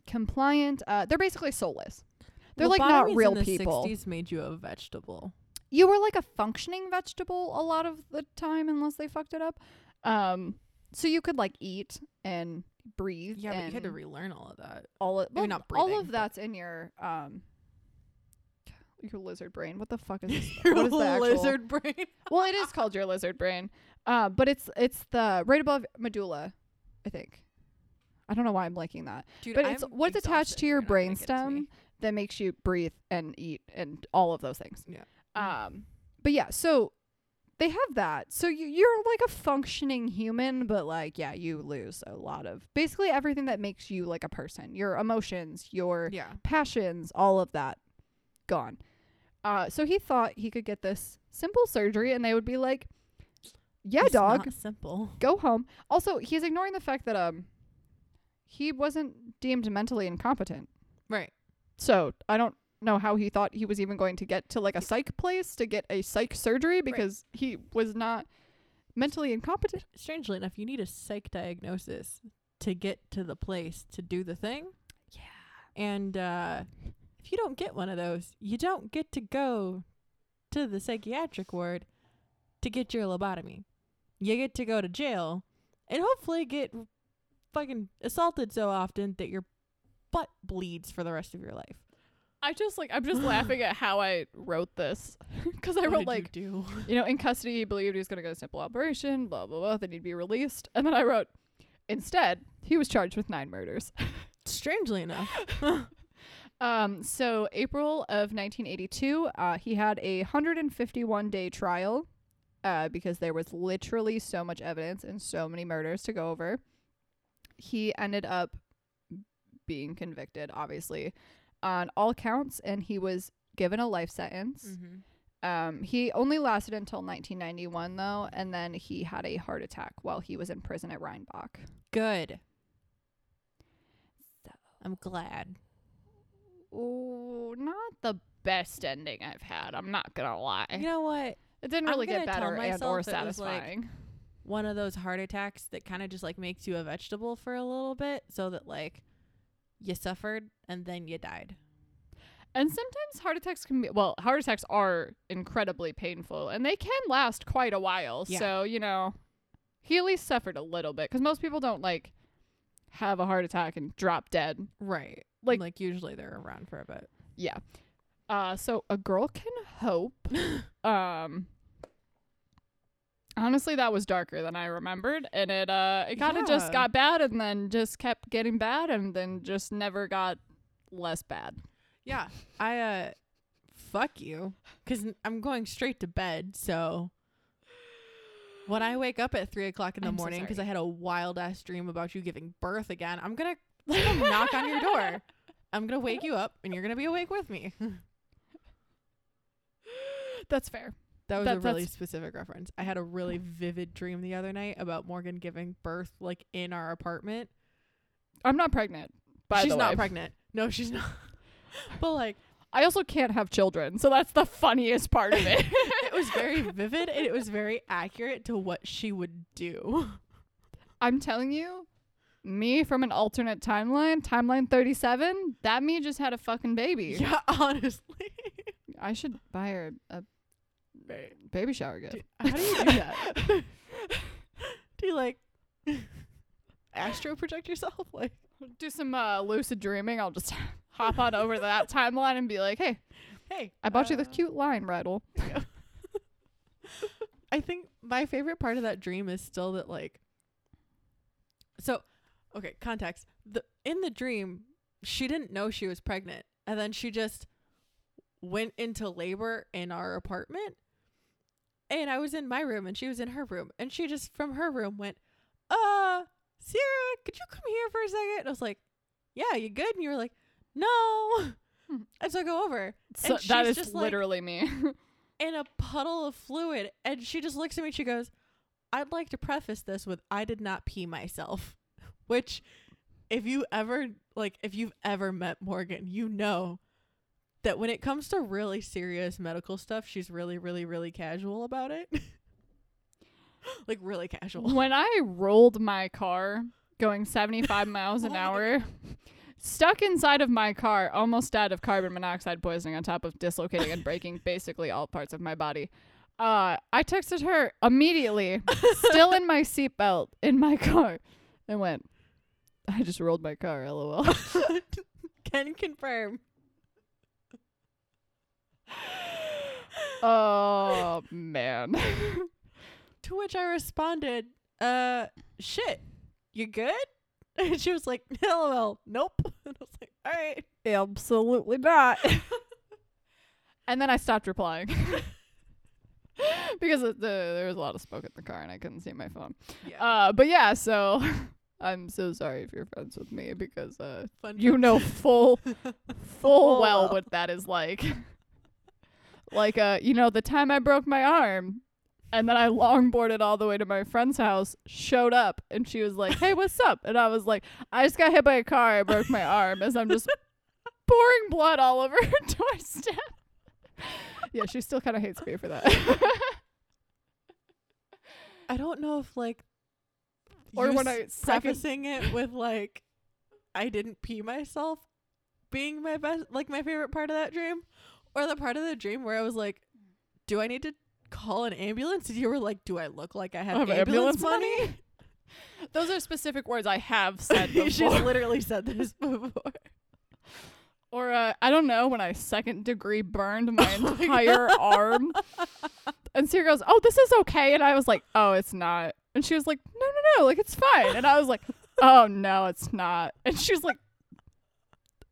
compliant. Uh, they're basically soulless. They're like not real in the people. 60s made you a vegetable. You were like a functioning vegetable a lot of the time, unless they fucked it up. Um, so you could like eat and breathe. Yeah, but you had to relearn all of that. all of well, not all of that's in your um your lizard brain. What the fuck is this? Your what is the lizard brain. well, it is called your lizard brain. Uh, but it's it's the right above medulla, I think. I don't know why I'm liking that. Dude, But it's I'm what's attached to your You're not gonna get it to brainstem that makes you breathe and eat and all of those things. Yeah. Um, but yeah, so they have that. So you you're like a functioning human, but like yeah, you lose a lot of basically everything that makes you like a person. Your emotions, your Yeah. passions, all of that gone. Uh, so he thought he could get this simple surgery, and they would be like, "Yeah, It's dog, simple. go home." Also, he's ignoring the fact that um he wasn't deemed mentally incompetent. Right. So I don't know how he thought he was even going to get to like a psych place to get a psych surgery because he was not mentally incompetent. Strangely enough, you need a psych diagnosis to get to the place to do the thing. Yeah. And uh, if you don't get one of those, you don't get to go to the psychiatric ward to get your lobotomy. You get to go to jail and hopefully get fucking assaulted so often that your butt bleeds for the rest of your life. I just like I'm just laughing at how I wrote this because I wrote like you you know, in custody, he believed he was going to go to simple operation, blah, blah, blah. Then he'd be released. And then I wrote, instead, he was charged with nine murders. Strangely enough. um, so, April of 1982, uh, he had a 151 day trial uh, because there was literally so much evidence and so many murders to go over. He ended up being convicted, obviously, on all counts, and he was given a life sentence. mm-hmm. Um, he only lasted until 1991 though, and then he had a heart attack while he was in prison at Rheinbach. Good. So. I'm glad. Oh, not the best ending I've had. I'm not gonna lie. You know what? It didn't really get better and or was, like, satisfying. One of those heart attacks that kind of just like makes you a vegetable for a little bit so that like you suffered and then you died. And sometimes heart attacks can be well, heart attacks are incredibly painful and they can last quite a while. Yeah. So, you know, he at least suffered a little bit cuz most people don't like have a heart attack and drop dead. Right. Like- Like usually they're around for a bit. Yeah. Uh so a girl can hope. um Honestly, that was darker than I remembered and it uh it kind of just got bad and then just kept getting bad and then just never got less bad. Yeah. I uh fuck you cuz I'm going straight to bed, so when I wake up at three o'clock in the I'm morning because I had a wild ass dream about you giving birth again, I'm gonna come knock on your door. I'm gonna wake you up and you're gonna be awake with me. That's fair. That was That- a really specific reference. I had a really vivid dream the other night about Morgan giving birth like in our apartment. I'm not pregnant. By she's not pregnant. No, she's not. but like I also can't have children, so that's the funniest part of it. it was very vivid and it was very accurate to what she would do. I'm telling you, me from an alternate timeline, timeline 37, that me just had a fucking baby. Yeah, honestly. I should buy her a baby shower gift. Do- how do you do that? do you like astro project yourself? Like Do some uh, lucid dreaming. I'll just hop on over that timeline and be like, "Hey, hey, I bought you the uh, cute line rattle." I think my favorite part of that dream is still that like so okay, context. The in the dream, she didn't know she was pregnant and then she just went into labor in our apartment. And I was in my room and she was in her room and she just from her room went, "Uh, Sierra, could you come here for a second? And I was like, "Yeah, you good?" And you were like, "No." Hmm. And so I go over So And that is just like- literally me. in a puddle of fluid and she just looks at me and she goes i'd like to preface this with i did not pee myself which if you ever like if you've ever met morgan you know that when it comes to really serious medical stuff she's really really really casual about it. Like really casual. When I rolled my car going 75 miles an hour, stuck inside of my car, almost died of carbon monoxide poisoning on top of dislocating and breaking basically all parts of my body. Uh, I texted her immediately, still in my seatbelt in my car, and went, I just rolled my car, lol. can confirm oh, man. to which i responded uh shit you good and she was like lol nope and i was like all right Absolutely not. and then I stopped replying. because it, the, there was a lot of smoke in the car and I couldn't see my phone. yeah Uh, but yeah, so I'm so sorry if you're friends with me because uh, fun you know full full Full well well. what that is like. like uh, you know, the time I broke my arm and then I longboarded all the way to my friend's house, showed up, and she was like, Hey, what's up? And I was like, I just got hit by a car, I broke my arm as I'm just pouring blood all over her doorstep. yeah, she still kinda hates me for that. I don't know if like Or you when I second- prefacing it with like I didn't pee myself being my best like my favorite part of that dream or the part of the dream where I was like do I need to call an ambulance and you were like do I look like I have, Have ambulance, ambulance money? money? Those are specific words I have said She's literally said this before. Or uh, I don't know when I second degree burned my Oh my entire arm. And Sierra goes, "Oh, this is okay," and I was like, "Oh, it's not." And she was like, "No, no, no, like it's fine." And I was like, "Oh no, it's not." And she was like,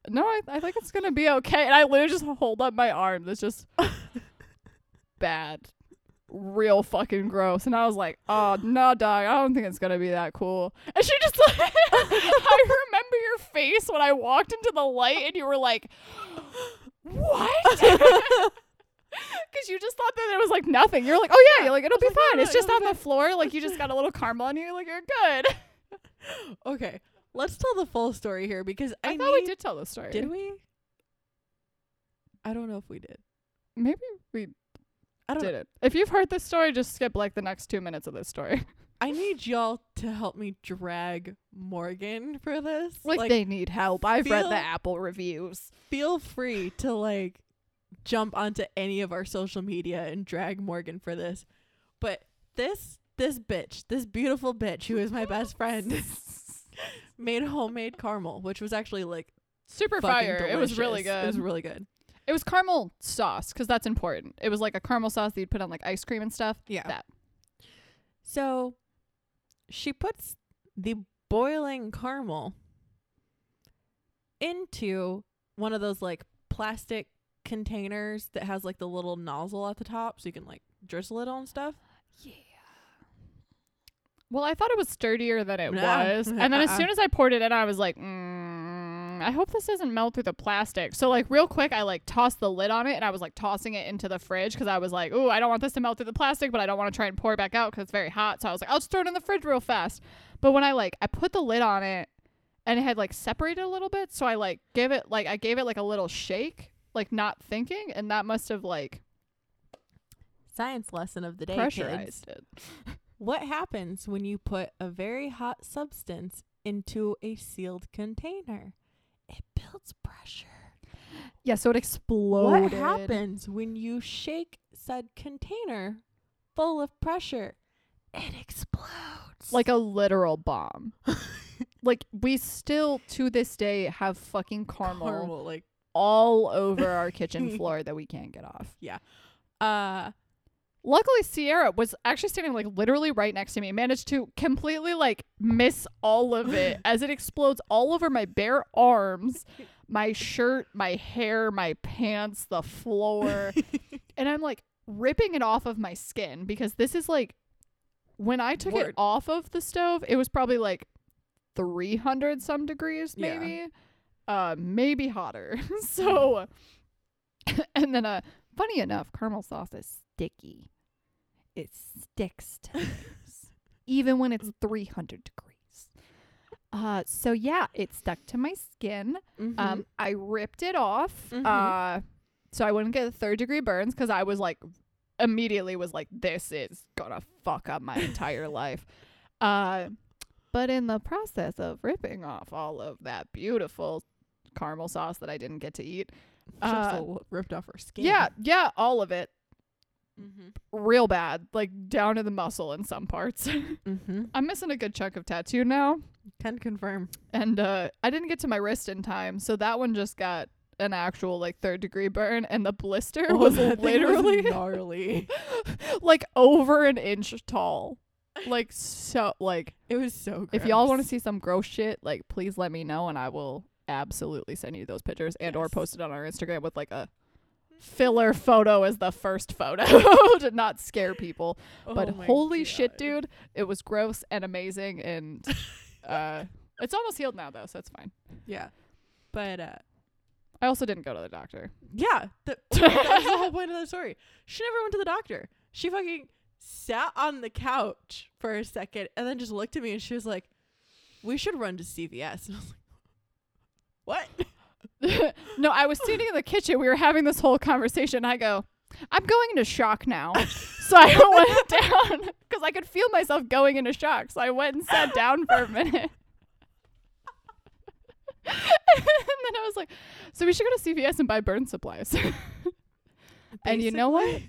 "No, I, I think it's gonna be okay." And I literally just hold up my arm. That's just bad, real fucking gross. And I was like, "Oh no, dog, I don't think it's gonna be that cool." And she just, I remember your face when I walked into the light, and you were like, "What?" Because you just thought that it was like nothing. You're like, oh yeah, you're like it'll be like, fine. no, it's no, just on the floor. Like you just got a little caramel on you. Like you're good. Okay, let's tell the full story here because I, I, thought we did tell the story. Did we? I don't know if we did. Maybe we I don't. did it. If you've heard this story, just skip like the next two minutes of this story. I need y'all to help me drag Morgan for this. Like, they need help. I've read the Apple reviews. feel free to like jump onto any of our social media and drag Morgan for this. But this this bitch, this beautiful bitch who is my best friend, made homemade caramel, which was actually like Super fire. It was really good. It was really good. It was caramel sauce because that's important. It was like a caramel sauce that you'd put on like ice cream and stuff. Yeah. That. So she puts the boiling caramel into one of those like plastic containers that has like the little nozzle at the top so you can like drizzle it on stuff. Yeah. Well, I thought it was sturdier than it Nah. was. And then as soon as I poured it in, I was like, mm, I hope this doesn't melt through the plastic. So, like, real quick, I like tossed the lid on it and I was like tossing it into the fridge because I was like, ooh, I don't want this to melt through the plastic, but I don't want to try and pour it back out because it's very hot. So I was like, I'll just throw it in the fridge real fast. But when I like, I put the lid on it and it had like separated a little bit. So I like gave it, like, I gave it like a little shake, like not thinking. And that must have like Science lesson of the day. pressurized Kids. it. What happens when you put a very hot substance into a sealed container? It builds pressure. Yeah, so it exploded. What happens when you shake said container full of pressure? It explodes. Like a literal bomb. like we still to this day have fucking caramel, caramel, like all over our kitchen floor that we can't get off. Yeah. Uh Luckily Sierra was actually standing like literally right next to me, managed to completely like miss all of it as it explodes all over my bare arms, my shirt, my hair, my pants, the floor. and I'm like ripping it off of my skin because this is like when I took it off of the stove, it was probably like 300 some degrees Yeah. Maybe. Uh maybe hotter. so and then uh funny enough, caramel sauce is sticky. It sticks to things even when it's 300 degrees. Uh so yeah, it stuck to my skin. mhm. Um, I ripped it off. Mhm. Uh, so I wouldn't get third degree burns because I was like, immediately was like, this is gonna fuck up my entire life. Uh, but in the process of ripping off all of that beautiful caramel sauce that I didn't get to eat, uh, ripped off her skin. yeah, yeah, all of it, Mm-hmm. real bad, like down to the muscle in some parts. Mm-hmm. I'm missing a good chunk of tattoo now. Can confirm. and uh I didn't get to my wrist in time, so that one just got an actual like third degree burn, and the blister was Oh, thing literally gnarly. like over an inch tall. Like so, like it was so. Good. If y'all want to see some gross shit, like please let me know, and I will absolutely send you those pictures and or post it on our Instagram with like a filler photo as the first photo to not scare people. but Oh my holy shit, dude, it was gross and amazing, and uh, it's almost healed now though, so it's fine. Yeah, but uh, I also didn't go to the doctor. yeah, the, that was the whole point of the story. She never went to the doctor. She fucking sat on the couch for a second and then just looked at me and she was like, "We should run to CVS." And I was like, "What?" no, I was sitting in the kitchen. We were having this whole conversation. I go, I'm going into shock now. so I went down because I could feel myself going into shock. So I went and sat down for a minute. and then I was like, so we should go to CVS and buy burn supplies. and you know what?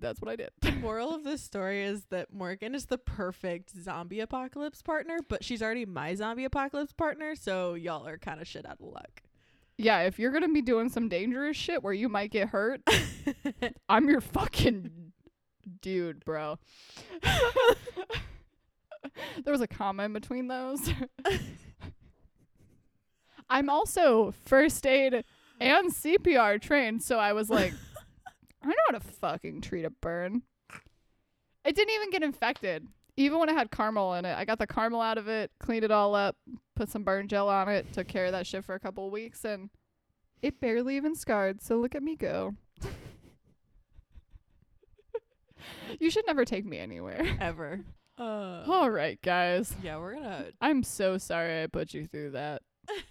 That's what I did. The moral of this story is that Morgan is the perfect zombie apocalypse partner, but she's already my zombie apocalypse partner, so y'all are kind of shit out of luck. Yeah, if you're going to be doing some dangerous shit where you might get hurt, I'm your fucking dude, bro. there was a comma in between those. I'm also first aid and CPR trained, so I was like, I know how to fucking treat a burn. It didn't even get infected. Even when it had caramel in it, I got the caramel out of it, cleaned it all up, put some burn gel on it, took care of that shit for a couple of weeks, and it barely even scarred. So look at me go. you should never take me anywhere. ever. Uh, All right, guys. yeah, we're gonna. I'm so sorry I put you through that.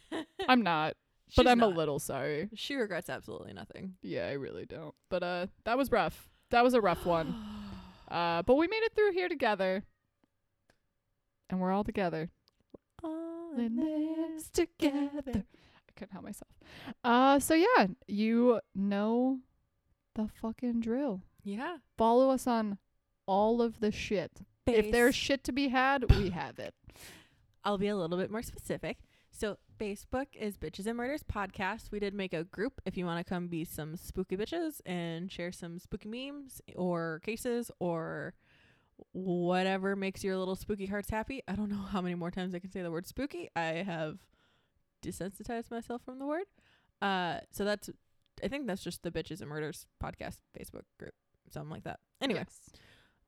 I'm not, but I'm not. a little sorry. She regrets absolutely nothing. Yeah, I really don't. But uh that was rough. That was a rough one. Uh but we made it through here together. And we're all together. All in this together. I couldn't help myself. Uh so yeah, you know the fucking drill. Yeah. Follow us on all of the shit. If there's shit to be had, we have it. I'll be a little bit more specific. So Facebook is Bitches and Murders podcast. We did make a group if you want to come be some spooky bitches and share some spooky memes or cases or whatever makes your little spooky hearts happy. I don't know how many more times I can say the word spooky. I have desensitized myself from the word. Uh so that's I think that's just the Bitches and Murders podcast Facebook group. Something like that. Anyway. Yes.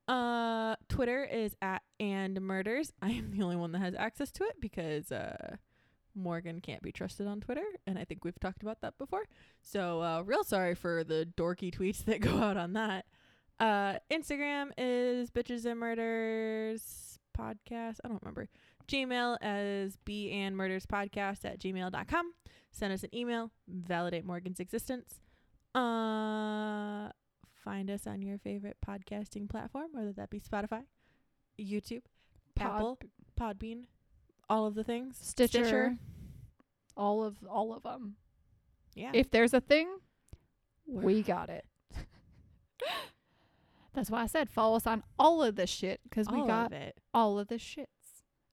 Uh, Twitter is at and murders. I am the only one that has access to it because uh, Morgan can't be trusted on Twitter, and I think we've talked about that before. So, uh, real sorry for the dorky tweets that go out on that. Uh, Instagram is bitches and murders podcast. I don't remember. Gmail as b and murders podcast at gmail.com. Send us an email. Validate Morgan's existence. Uh, find us on your favorite podcasting platform, whether that be Spotify, YouTube, Apple, Podbean, all of the things. Stitcher, all of all of them. Yeah. If there's a thing, We're we got it. That's why I said follow us on all of this shit because we all got of it. all of the shits.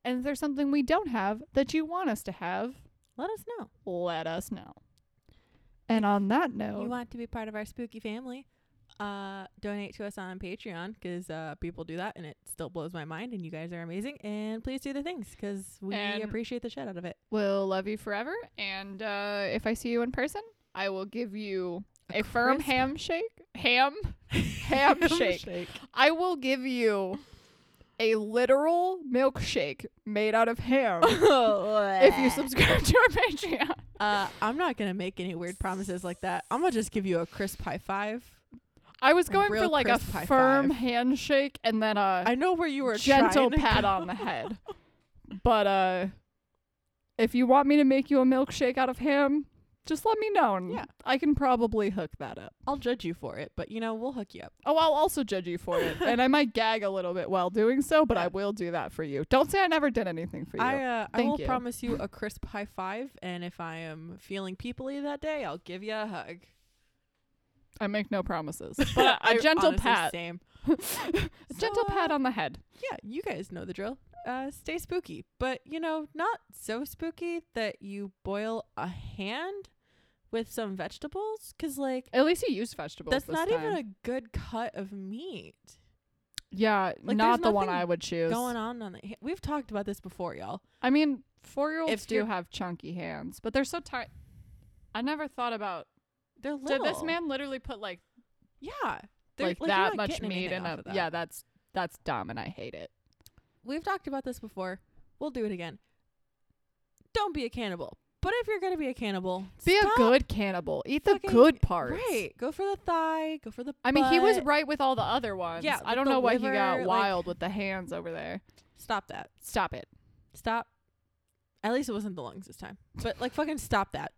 And if there's something we don't have that you want us to have, Let us know. let us know. And on that note, You want to be part of our spooky family? Uh, donate to us on Patreon because uh, people do that and it still blows my mind. And you guys are amazing. And please do the things because we And- appreciate the shit out of it. we'll love you forever. And uh, if I see you in person, I will give you a, firm crisp- ham shake. Ham? Ham shake. I will give you a literal milkshake made out of ham if you subscribe to our Patreon. Uh, I'm not gonna make any weird promises like that. I'm gonna just give you a crisp high five. I was going for like a firm five. handshake and then a I know where you were gentle pat on the head. But uh if you want me to make you a milkshake out of ham, just let me know. and Yeah. I can probably hook that up. I'll judge you for it, but you know we'll hook you up. Oh, I'll also judge you for it. and I might gag a little bit while doing so, but I will do that for you. Don't say I never did anything for you. I uh, I will you. promise you a crisp high five, and if I am feeling peoply that day, I'll give you a hug. I make no promises. But a gentle honestly pat. Same. a gentle So, pat uh, on the head. Yeah, you guys know the drill. Uh, stay spooky, but you know, not so spooky that you boil a hand with some vegetables, cause like At least you used vegetables. that's not time. even a good cut of meat Yeah, Like, not the one I would choose. going on on the. ha- We've talked about this before, y'all. I mean, four year olds do have chunky hands, but they're so tight. I never thought about. They're little. Did this man literally put like Yeah, they're- like, that much meat in a? that. Yeah, that's that's dumb, and I hate it. we've talked about this before. We'll do it again. Don't be a cannibal. But if you're gonna be a cannibal, Be a good cannibal. Eat the fucking- good parts. Right. Go for the thigh. Go for the. I mean, he was right with all the other ones. Yeah, I don't know why he got like- wild with the hands over there. Stop that. Stop it. Stop. At least it wasn't the lungs this time. But like, fucking stop that.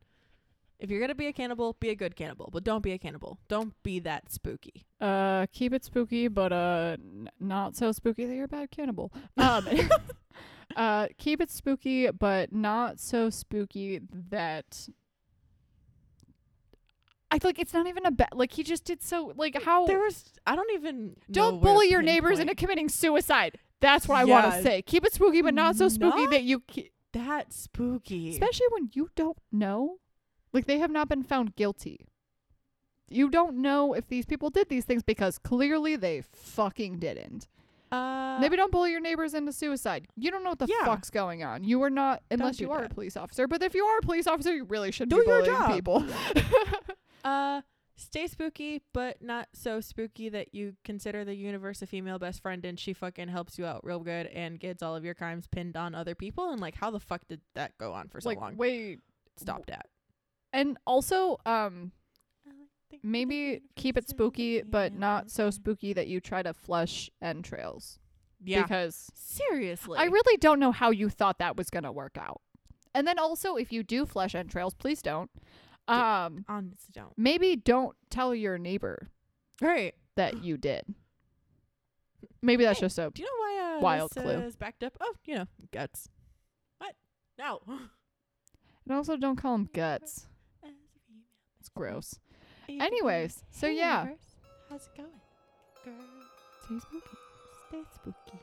If you're gonna be a cannibal, be a good cannibal. But don't be a cannibal. Don't be that spooky. Uh, keep it spooky, but uh, n- not so spooky that you're a bad cannibal. Um, uh, keep it spooky, but not so spooky that. I feel like it's not even a bad. Like he just did so. Like how? There was. I don't even. know Don't where to bully your neighbors into committing suicide. That's what I want Yeah. to say. Keep it spooky, but not so spooky Not that you. Ke- that spooky. especially when you don't know like they have not been found guilty you don't know if these people did these things because clearly they fucking didn't uh, maybe don't bully your neighbors into suicide you don't know what the Yeah. fuck's going on you are not unless do you are that. a police officer but if you are a police officer you really shouldn't Do be your job. people Uh, stay spooky, but not so spooky that you consider the universe a female best friend and she fucking helps you out real good and gets all of your crimes pinned on other people. And like, how the fuck did that go on for so like long? wait Stop that. And also um maybe keep it spooky, but not so spooky that you try to flush entrails. Yeah. Because Seriously. I really don't know how you thought that was gonna work out. And then also, if you do flush entrails, please don't. Um, honestly don't. maybe don't tell your neighbor Right. that you did. Maybe that's Hey, just a Do you know why uh, Wild this, clue. uh, is backed up? Oh, you know, guts. What? No. And also, don't call them guts. Gross. Anyways, so Hey, yeah, universe. How's it going? Girl, stay spooky. stay spooky.